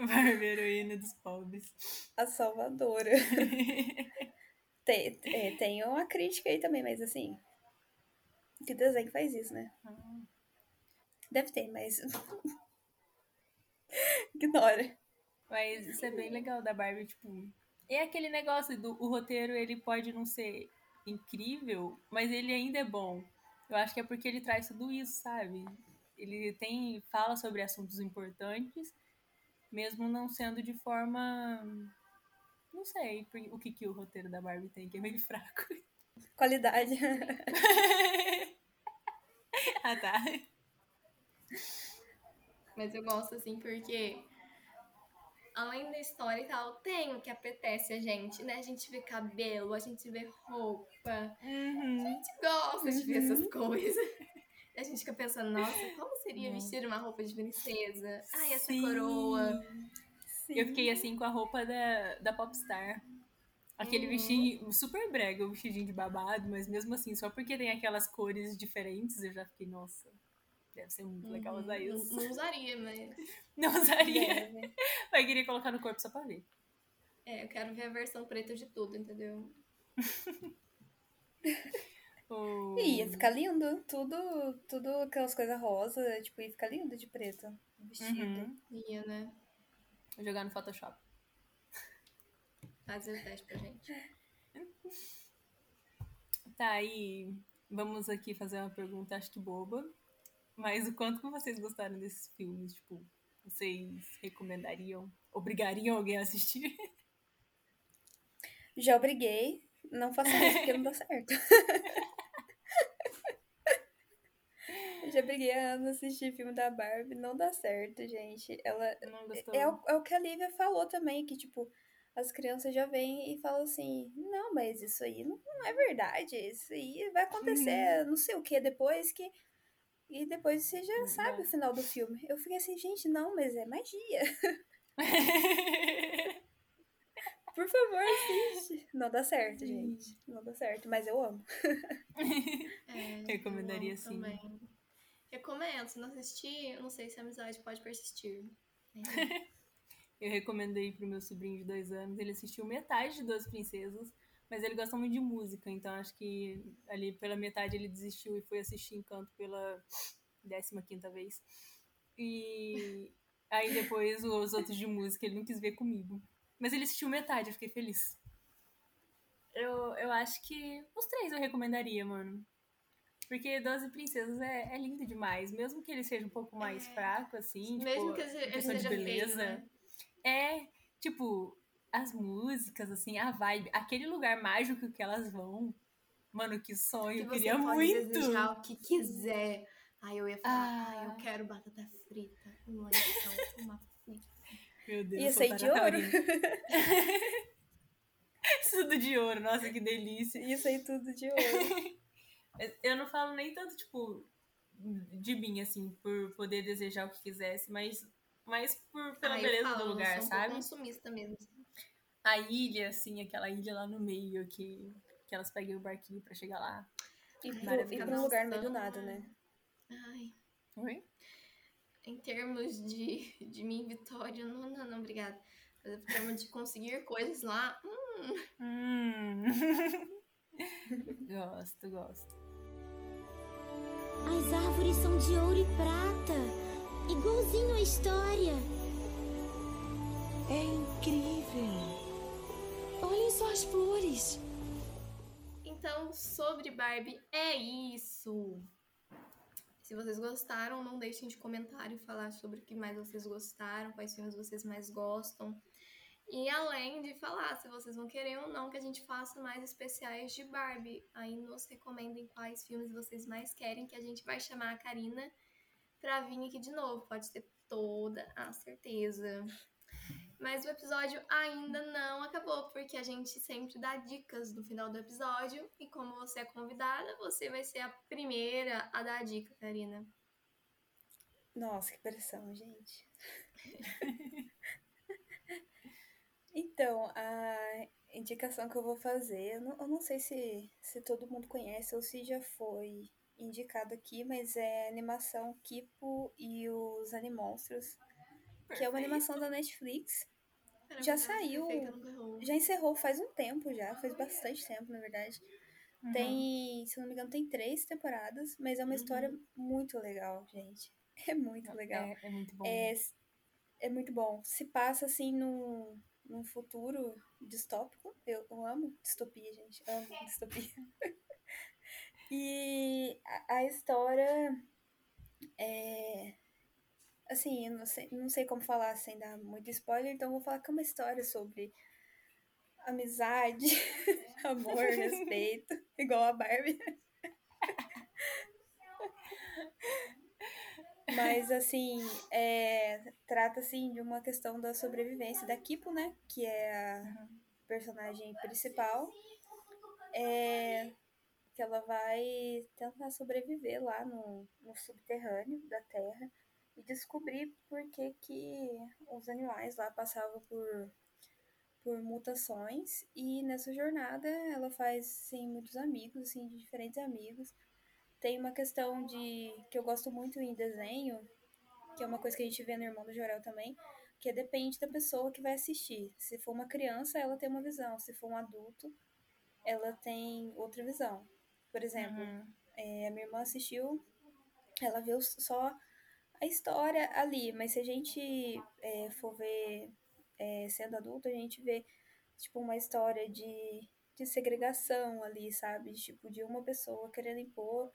Speaker 2: Barbie, heroína dos pobres.
Speaker 3: A salvadora. Tem, é, tem uma crítica aí também, mas assim. Que desenho faz isso, né? Deve ter, mas. Ignora.
Speaker 2: Mas isso é bem legal da Barbie, tipo. É aquele negócio do o roteiro, ele pode não ser incrível, mas ele ainda é bom. Eu acho que é porque ele traz tudo isso, sabe? Ele tem fala sobre assuntos importantes, mesmo não sendo de forma não sei o que, que o roteiro da Barbie tem, que é meio fraco.
Speaker 3: Qualidade.
Speaker 2: ah, tá.
Speaker 1: Mas eu gosto assim porque além da história e tal, tem o que apetece a gente, né? A gente vê cabelo, a gente vê roupa, a
Speaker 2: Uhum.
Speaker 1: gente gosta de ver essas coisas. E a gente fica pensando, nossa, como seria vestir uma roupa de princesa? Ai, essa
Speaker 2: Sim.
Speaker 1: coroa.
Speaker 2: Eu fiquei assim com a roupa da, da Popstar. Aquele
Speaker 1: Uhum.
Speaker 2: vestidinho super brega, o vestidinho de babado, mas mesmo assim, só porque tem aquelas cores diferentes, eu já fiquei, nossa, Deve ser muito legal usar
Speaker 1: Uhum.
Speaker 2: isso.
Speaker 1: Não, não usaria, mas.
Speaker 2: Não usaria.
Speaker 3: Deve.
Speaker 2: Mas queria colocar no corpo só pra ver.
Speaker 1: É, eu quero ver a versão preta de tudo, entendeu?
Speaker 2: O-
Speaker 3: E ia ficar lindo. Tudo, tudo aquelas coisas rosa, tipo, ia ficar lindo de preto. o Vestido.
Speaker 2: Uhum.
Speaker 1: Ia, né?
Speaker 2: Vou jogar no Photoshop.
Speaker 1: Fazer o teste pra gente.
Speaker 2: Tá, aí vamos aqui fazer uma pergunta, acho que boba. Mas o quanto que vocês gostaram desses filmes? Tipo, vocês recomendariam? Obrigariam alguém a assistir?
Speaker 3: Já obriguei. Não faça isso porque não dá certo. Já briguei a Ana assistir filme da Barbie, não dá certo, gente. Ela
Speaker 2: Não gostou?
Speaker 3: é o, é o que a Lívia falou também, que tipo, as crianças já vêm e falam assim, não, mas isso aí não, não é verdade, isso aí vai acontecer, não sei o que, depois que. E depois você já sabe o final do filme. Eu fiquei assim, gente, não, mas é magia. Por favor, assiste. Não dá certo, gente. Não dá certo, mas eu amo.
Speaker 1: É,
Speaker 2: Recomendaria
Speaker 1: eu
Speaker 2: sim.
Speaker 1: Também. Recomendo. Se não assistir, não sei se a amizade pode persistir.
Speaker 2: Eu recomendei pro meu sobrinho de dois anos. Ele assistiu metade de Duas Princesas, mas ele gosta muito de música, então acho que ali pela metade ele desistiu e foi assistir Encanto pela 15 vez. E aí depois os outros de música ele não quis ver comigo. Mas ele assistiu metade, eu fiquei feliz. Eu, eu acho que os três eu recomendaria, mano. Porque Doze Princesas é, é lindo demais. Mesmo que ele seja um pouco mais
Speaker 1: É.
Speaker 2: fraco, assim.
Speaker 1: Mesmo
Speaker 2: tipo,
Speaker 1: que ele seja feio,
Speaker 2: beleza.
Speaker 1: né?
Speaker 2: É, tipo, as músicas, assim, a vibe, aquele lugar mágico que elas vão. Mano, que sonho,
Speaker 1: Que
Speaker 2: eu queria
Speaker 1: pode
Speaker 2: muito.
Speaker 1: desejar o que quiser. Aí eu ia falar,
Speaker 2: Ah.
Speaker 1: ah, eu quero batata frita, uma lição, uma frita.
Speaker 2: Meu Deus,
Speaker 3: Ia
Speaker 2: sou
Speaker 3: sair de ouro.
Speaker 2: Taurina. Tudo de ouro, nossa, que delícia.
Speaker 3: Isso aí tudo de ouro.
Speaker 2: Eu não falo nem tanto, tipo, de mim, assim, por poder desejar o que quisesse, mas, mas por, pela
Speaker 1: Ah, eu
Speaker 2: beleza
Speaker 1: falo,
Speaker 2: do
Speaker 1: eu
Speaker 2: lugar,
Speaker 1: sou um
Speaker 2: sabe?
Speaker 1: consumista mesmo.
Speaker 2: A ilha, assim, aquela ilha lá no meio que, que elas pegam o barquinho pra chegar lá.
Speaker 3: E pro-
Speaker 2: Maravilhoso.
Speaker 3: ir pra um lugar no meio do nada, né?
Speaker 1: Ai,
Speaker 2: Oi?
Speaker 1: em termos de, de mim, Vitória, não, não, não, obrigada. Mas em termos de conseguir coisas lá, hum,
Speaker 2: Hum. gosto, gosto.
Speaker 5: As árvores são de ouro e prata, igualzinho a história.
Speaker 7: É incrível. Olhem só as flores.
Speaker 1: Então, sobre Barbie, é isso. Se vocês gostaram, não deixem de comentar e falar sobre o que mais vocês gostaram, quais filmes vocês mais gostam. E além de falar se vocês vão querer ou não que a gente faça mais especiais de Barbie. Aí nos recomendem quais filmes vocês mais querem, que a gente vai chamar a Karina pra vir aqui de novo. Pode ter toda a certeza. Mas o episódio ainda não acabou, porque a gente sempre dá dicas no final do episódio. E como você é convidada, você vai ser a primeira a dar a dica, Karina.
Speaker 3: Nossa, que pressão, gente. então, a indicação que eu vou fazer, eu não, eu não sei se, se todo mundo conhece ou se já foi indicado aqui, mas é a animação Kipo e os Animonstros, que é uma animação da Netflix. Já saiu. Já encerrou faz um tempo já, faz bastante tempo, na verdade.
Speaker 2: Uhum.
Speaker 3: Tem, se não me engano, tem três temporadas, mas é uma história muito legal, gente. É muito legal.
Speaker 2: É, é muito bom.
Speaker 3: É, é muito bom. Se passa assim num, num futuro distópico. Eu, eu amo distopia, gente. Amo distopia. e a, a história é. Assim, eu não sei, não sei como falar sem dar muito spoiler, então vou falar que é uma história sobre amizade, amor, respeito, igual a Barbie. Mas, assim, é, trata, assim, de uma questão da sobrevivência da Kipo, né? Que é a personagem principal. É, que ela vai tentar sobreviver lá no, no subterrâneo da Terra e descobrir por que, que os animais lá passavam por, por mutações. E nessa jornada ela faz, assim, muitos amigos, assim, de diferentes amigos. tem uma questão de que eu gosto muito em desenho, que é uma coisa que a gente vê no Irmão do Jorel também, que depende da pessoa que vai assistir. Se for uma criança, ela tem uma visão. Se for um adulto, ela tem outra visão. Por exemplo,
Speaker 2: Uhum.
Speaker 3: é, a minha irmã assistiu, ela viu só a história ali, mas se a gente é, for ver é, sendo adulto, a gente vê tipo uma história de, de segregação ali, sabe? Tipo, de uma pessoa querendo impor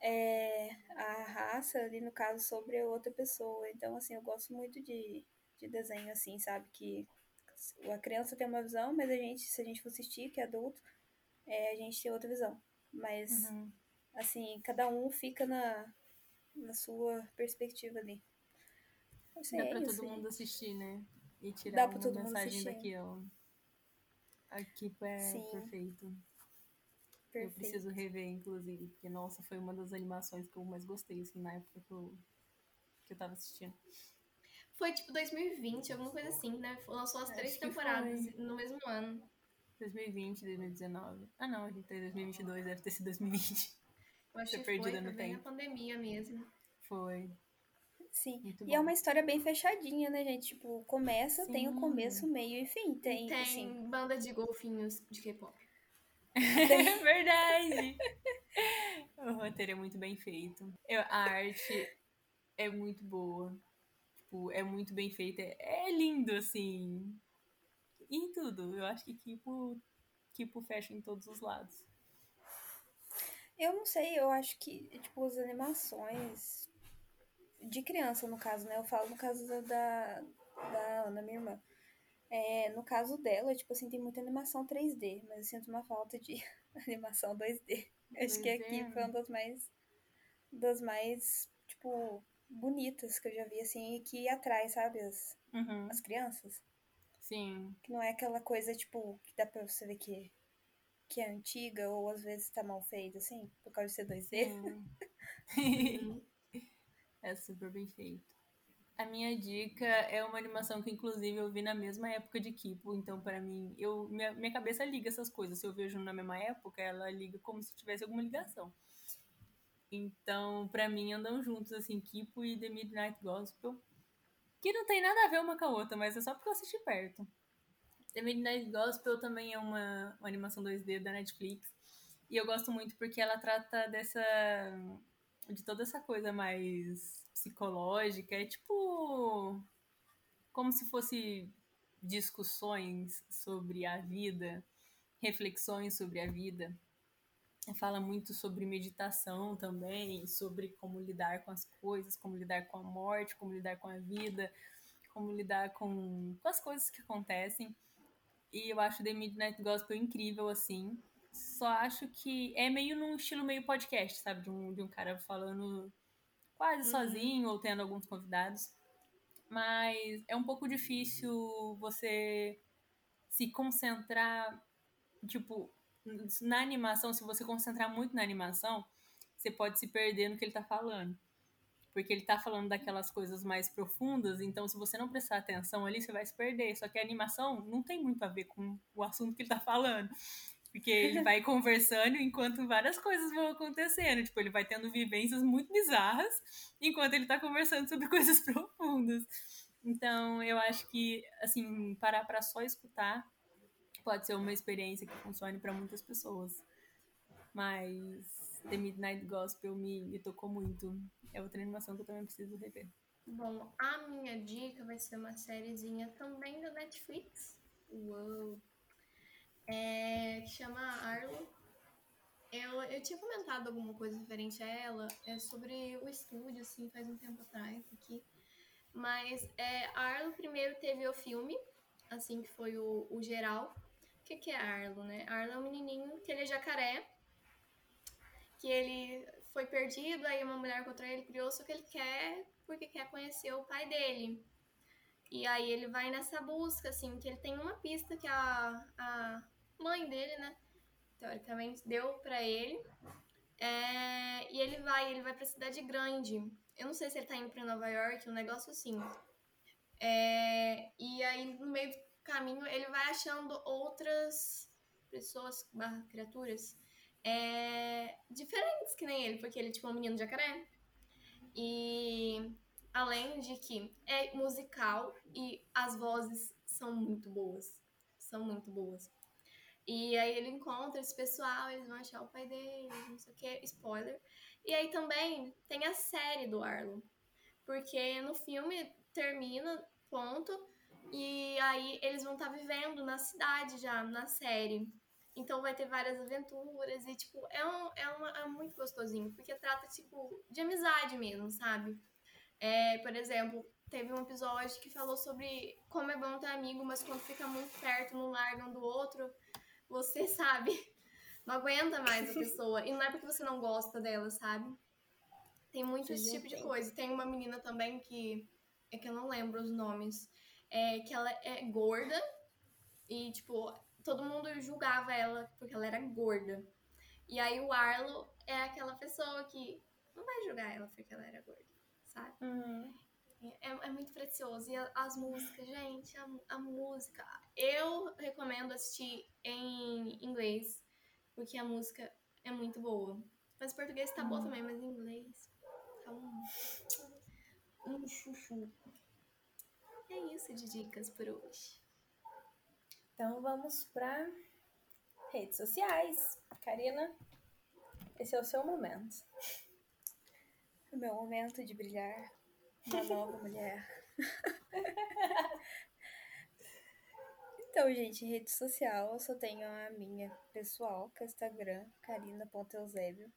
Speaker 3: é, a raça ali, no caso, sobre outra pessoa. Então, assim, eu gosto muito de, de desenho assim, sabe? Que a criança tem uma visão, mas a gente, se a gente for assistir, que é adulto, é, a gente tem outra visão. Mas,
Speaker 2: Uhum.
Speaker 3: assim, cada um fica na, na sua perspectiva ali. Assim,
Speaker 2: Dá
Speaker 3: é
Speaker 2: pra
Speaker 3: isso,
Speaker 2: todo mundo
Speaker 3: gente.
Speaker 2: assistir, né? E tirar
Speaker 3: Dá pra mundo
Speaker 2: mensagem
Speaker 3: assistir.
Speaker 2: daquilo. Aqui é
Speaker 3: Sim.
Speaker 2: perfeito. Eu
Speaker 3: Perfeito.
Speaker 2: preciso rever, inclusive, porque, nossa, foi uma das animações que eu mais gostei, assim, na época que eu, que eu tava assistindo.
Speaker 1: Foi tipo 2020, alguma coisa assim, né? Lançou as
Speaker 2: Acho
Speaker 1: três temporadas
Speaker 2: foi.
Speaker 1: no mesmo ano.
Speaker 2: 2020, 2019. Ah, não, a gente tem 2022, deve ter sido 2020.
Speaker 1: Eu acho
Speaker 2: Tô
Speaker 1: que foi,
Speaker 2: perdida no
Speaker 1: foi bem a pandemia mesmo.
Speaker 2: Foi.
Speaker 3: Sim.
Speaker 2: Muito
Speaker 3: E é
Speaker 2: bom.
Speaker 3: uma história bem fechadinha, né, gente? Tipo, começa, tem o
Speaker 2: Sim.
Speaker 3: começo, meio e fim. Tem,
Speaker 1: Tem
Speaker 3: assim.
Speaker 1: banda de golfinhos de K-pop.
Speaker 2: É verdade! o roteiro é muito bem feito. Eu- a arte é muito boa. Tipo, é muito bem feita. É lindo, assim. Em tudo. Eu acho que Kipo, Kipo fecha em todos os lados.
Speaker 3: Eu não sei, eu acho que, tipo, as animações de criança, no caso, né? Eu falo no caso da, da, da Ana, minha irmã. É, no caso dela, tipo assim, tem muita animação 3D, mas eu sinto uma falta de animação 2D. Eu acho que
Speaker 2: 2D,
Speaker 3: aqui foi uma das mais, das mais, tipo, bonitas que eu já vi, assim, e que atrai, sabe, as,
Speaker 2: Uhum.
Speaker 3: as crianças.
Speaker 2: Sim.
Speaker 3: Que não é aquela coisa, tipo, que dá pra você ver que, que é antiga ou às vezes tá mal feita, assim, por causa de ser 2D.
Speaker 2: Sim. é super bem feito. A minha dica é uma animação que, inclusive, eu vi na mesma época de Kipo. Então, pra mim, eu, minha, minha cabeça liga essas coisas. Se eu vejo na mesma época, ela liga como se tivesse alguma ligação. Então, pra mim, andam juntos, assim, Kipo e The Midnight Gospel. Que não tem nada a ver uma com a outra, mas é só porque eu assisti perto. The Midnight Gospel também é uma, uma animação 2D da Netflix. E eu gosto muito porque ela trata dessa. de toda essa coisa mais psicológica. É tipo. como se fosse discussões sobre a vida, reflexões sobre a vida. Fala muito sobre meditação também, sobre como lidar com as coisas, como lidar com a morte, como lidar com a vida, como lidar com, com as coisas que acontecem. E eu acho The Midnight Gospel incrível, assim. Só acho que é meio num estilo meio podcast, sabe? De um, de um cara falando quase sozinho ou tendo alguns convidados. Mas é um pouco difícil você se concentrar, tipo, na animação, se você concentrar muito na animação, você pode se perder no que ele tá falando. Porque ele tá falando daquelas coisas mais profundas, então se você não prestar atenção ali, você vai se perder. Só que a animação não tem muito a ver com o assunto que ele tá falando. Porque ele vai conversando enquanto várias coisas vão acontecendo. Tipo, ele vai tendo vivências muito bizarras enquanto ele tá conversando sobre coisas profundas. Então, eu acho que, assim, parar pra só escutar pode ser uma experiência que funcione para muitas pessoas. Mas The Midnight Gospel me, me tocou muito. É outra animação que eu também preciso rever.
Speaker 1: Bom, a minha dica vai ser uma sériezinha também da Netflix. Uou! É, que chama Arlo. Eu, eu tinha comentado alguma coisa referente a ela é sobre o estúdio, assim, faz um tempo atrás aqui. Mas é, Arlo primeiro teve o filme, assim, que foi o, o geral. O que, que é Arlo, né? Arlo é um menininho que ele é jacaré, que ele foi perdido, aí uma mulher encontrou ele, criou, só que ele quer porque quer conhecer o pai dele. E aí ele vai nessa busca, assim, que ele tem uma pista que a, a mãe dele, né, teoricamente, deu pra ele. É, e ele vai, ele vai pra cidade grande. Eu não sei se ele tá indo pra Nova York, um negócio assim. É, e aí, no meio do caminho, ele vai achando outras pessoas, barra criaturas, é, diferentes que nem ele, porque ele é tipo um menino jacaré. E além de que é musical e as vozes são muito boas. São muito boas. E aí ele encontra esse pessoal, eles vão achar o pai dele, não sei o que, spoiler. E aí também tem a série do Arlo. Porque no filme termina, ponto, e aí eles vão estar tá vivendo na cidade já, na série. Então vai ter várias aventuras e, tipo, é, um, é, uma, é muito gostosinho, porque trata, tipo, de amizade mesmo, sabe? É, por exemplo, teve um episódio que falou sobre como é bom ter amigo, mas quando fica muito perto, não larga um do outro, você sabe, não aguenta mais a pessoa. E não é porque você não gosta dela, sabe? Tem muito esse tipo de coisa. Tem uma menina também que. É que eu não lembro os nomes. É que ela é gorda. E, tipo, todo mundo julgava ela porque ela era gorda. E aí o Arlo é aquela pessoa que não vai julgar ela porque ela era gorda, sabe?
Speaker 2: Uhum.
Speaker 1: É, é, muito precioso. E as músicas, gente, a, a, música. Eu recomendo assistir em inglês, porque a música é muito boa. Mas português tá uhum. bom também, mas em inglês tá um, um chuchu. É isso de dicas por hoje.
Speaker 2: Então vamos para redes sociais. Karina, esse é o seu momento.
Speaker 3: O meu momento de brilhar. Uma nova mulher. então, gente, rede social, eu só tenho a minha pessoal, que é o Instagram, carina.eusébio.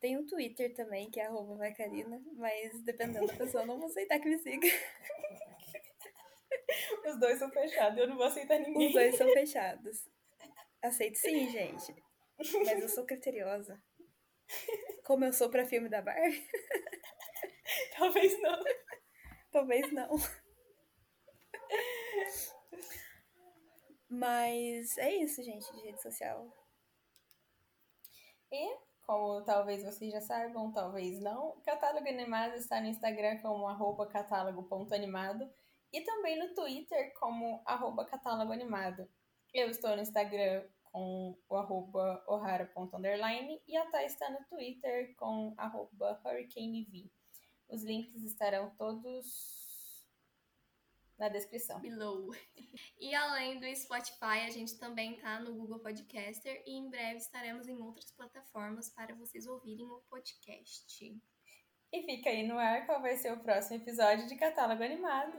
Speaker 3: Tem um Twitter também, que é arroba vai Carina, mas dependendo da pessoa, não vou aceitar que me siga.
Speaker 2: Os dois são fechados, eu não vou aceitar ninguém.
Speaker 3: Os dois são fechados. Aceito sim, gente. Mas eu sou criteriosa. Como eu sou pra filme da Barbie.
Speaker 2: Talvez não.
Speaker 3: Talvez não. Mas é isso, gente, de rede social.
Speaker 2: E, como talvez vocês já saibam, talvez não, o Catálogo Animado está no Instagram como arroba catálogo.animado e também no Twitter como arroba catálogo animado. Eu estou no Instagram com o arroba ohara.underline e a Thay está no Twitter com arroba hurricanev. Os links estarão todos na descrição.
Speaker 1: Below. E além do Spotify, a gente também tá no Google Podcaster e em breve estaremos em outras plataformas para vocês ouvirem o podcast.
Speaker 2: E fica aí no ar qual vai ser o próximo episódio de Catálogo Animado.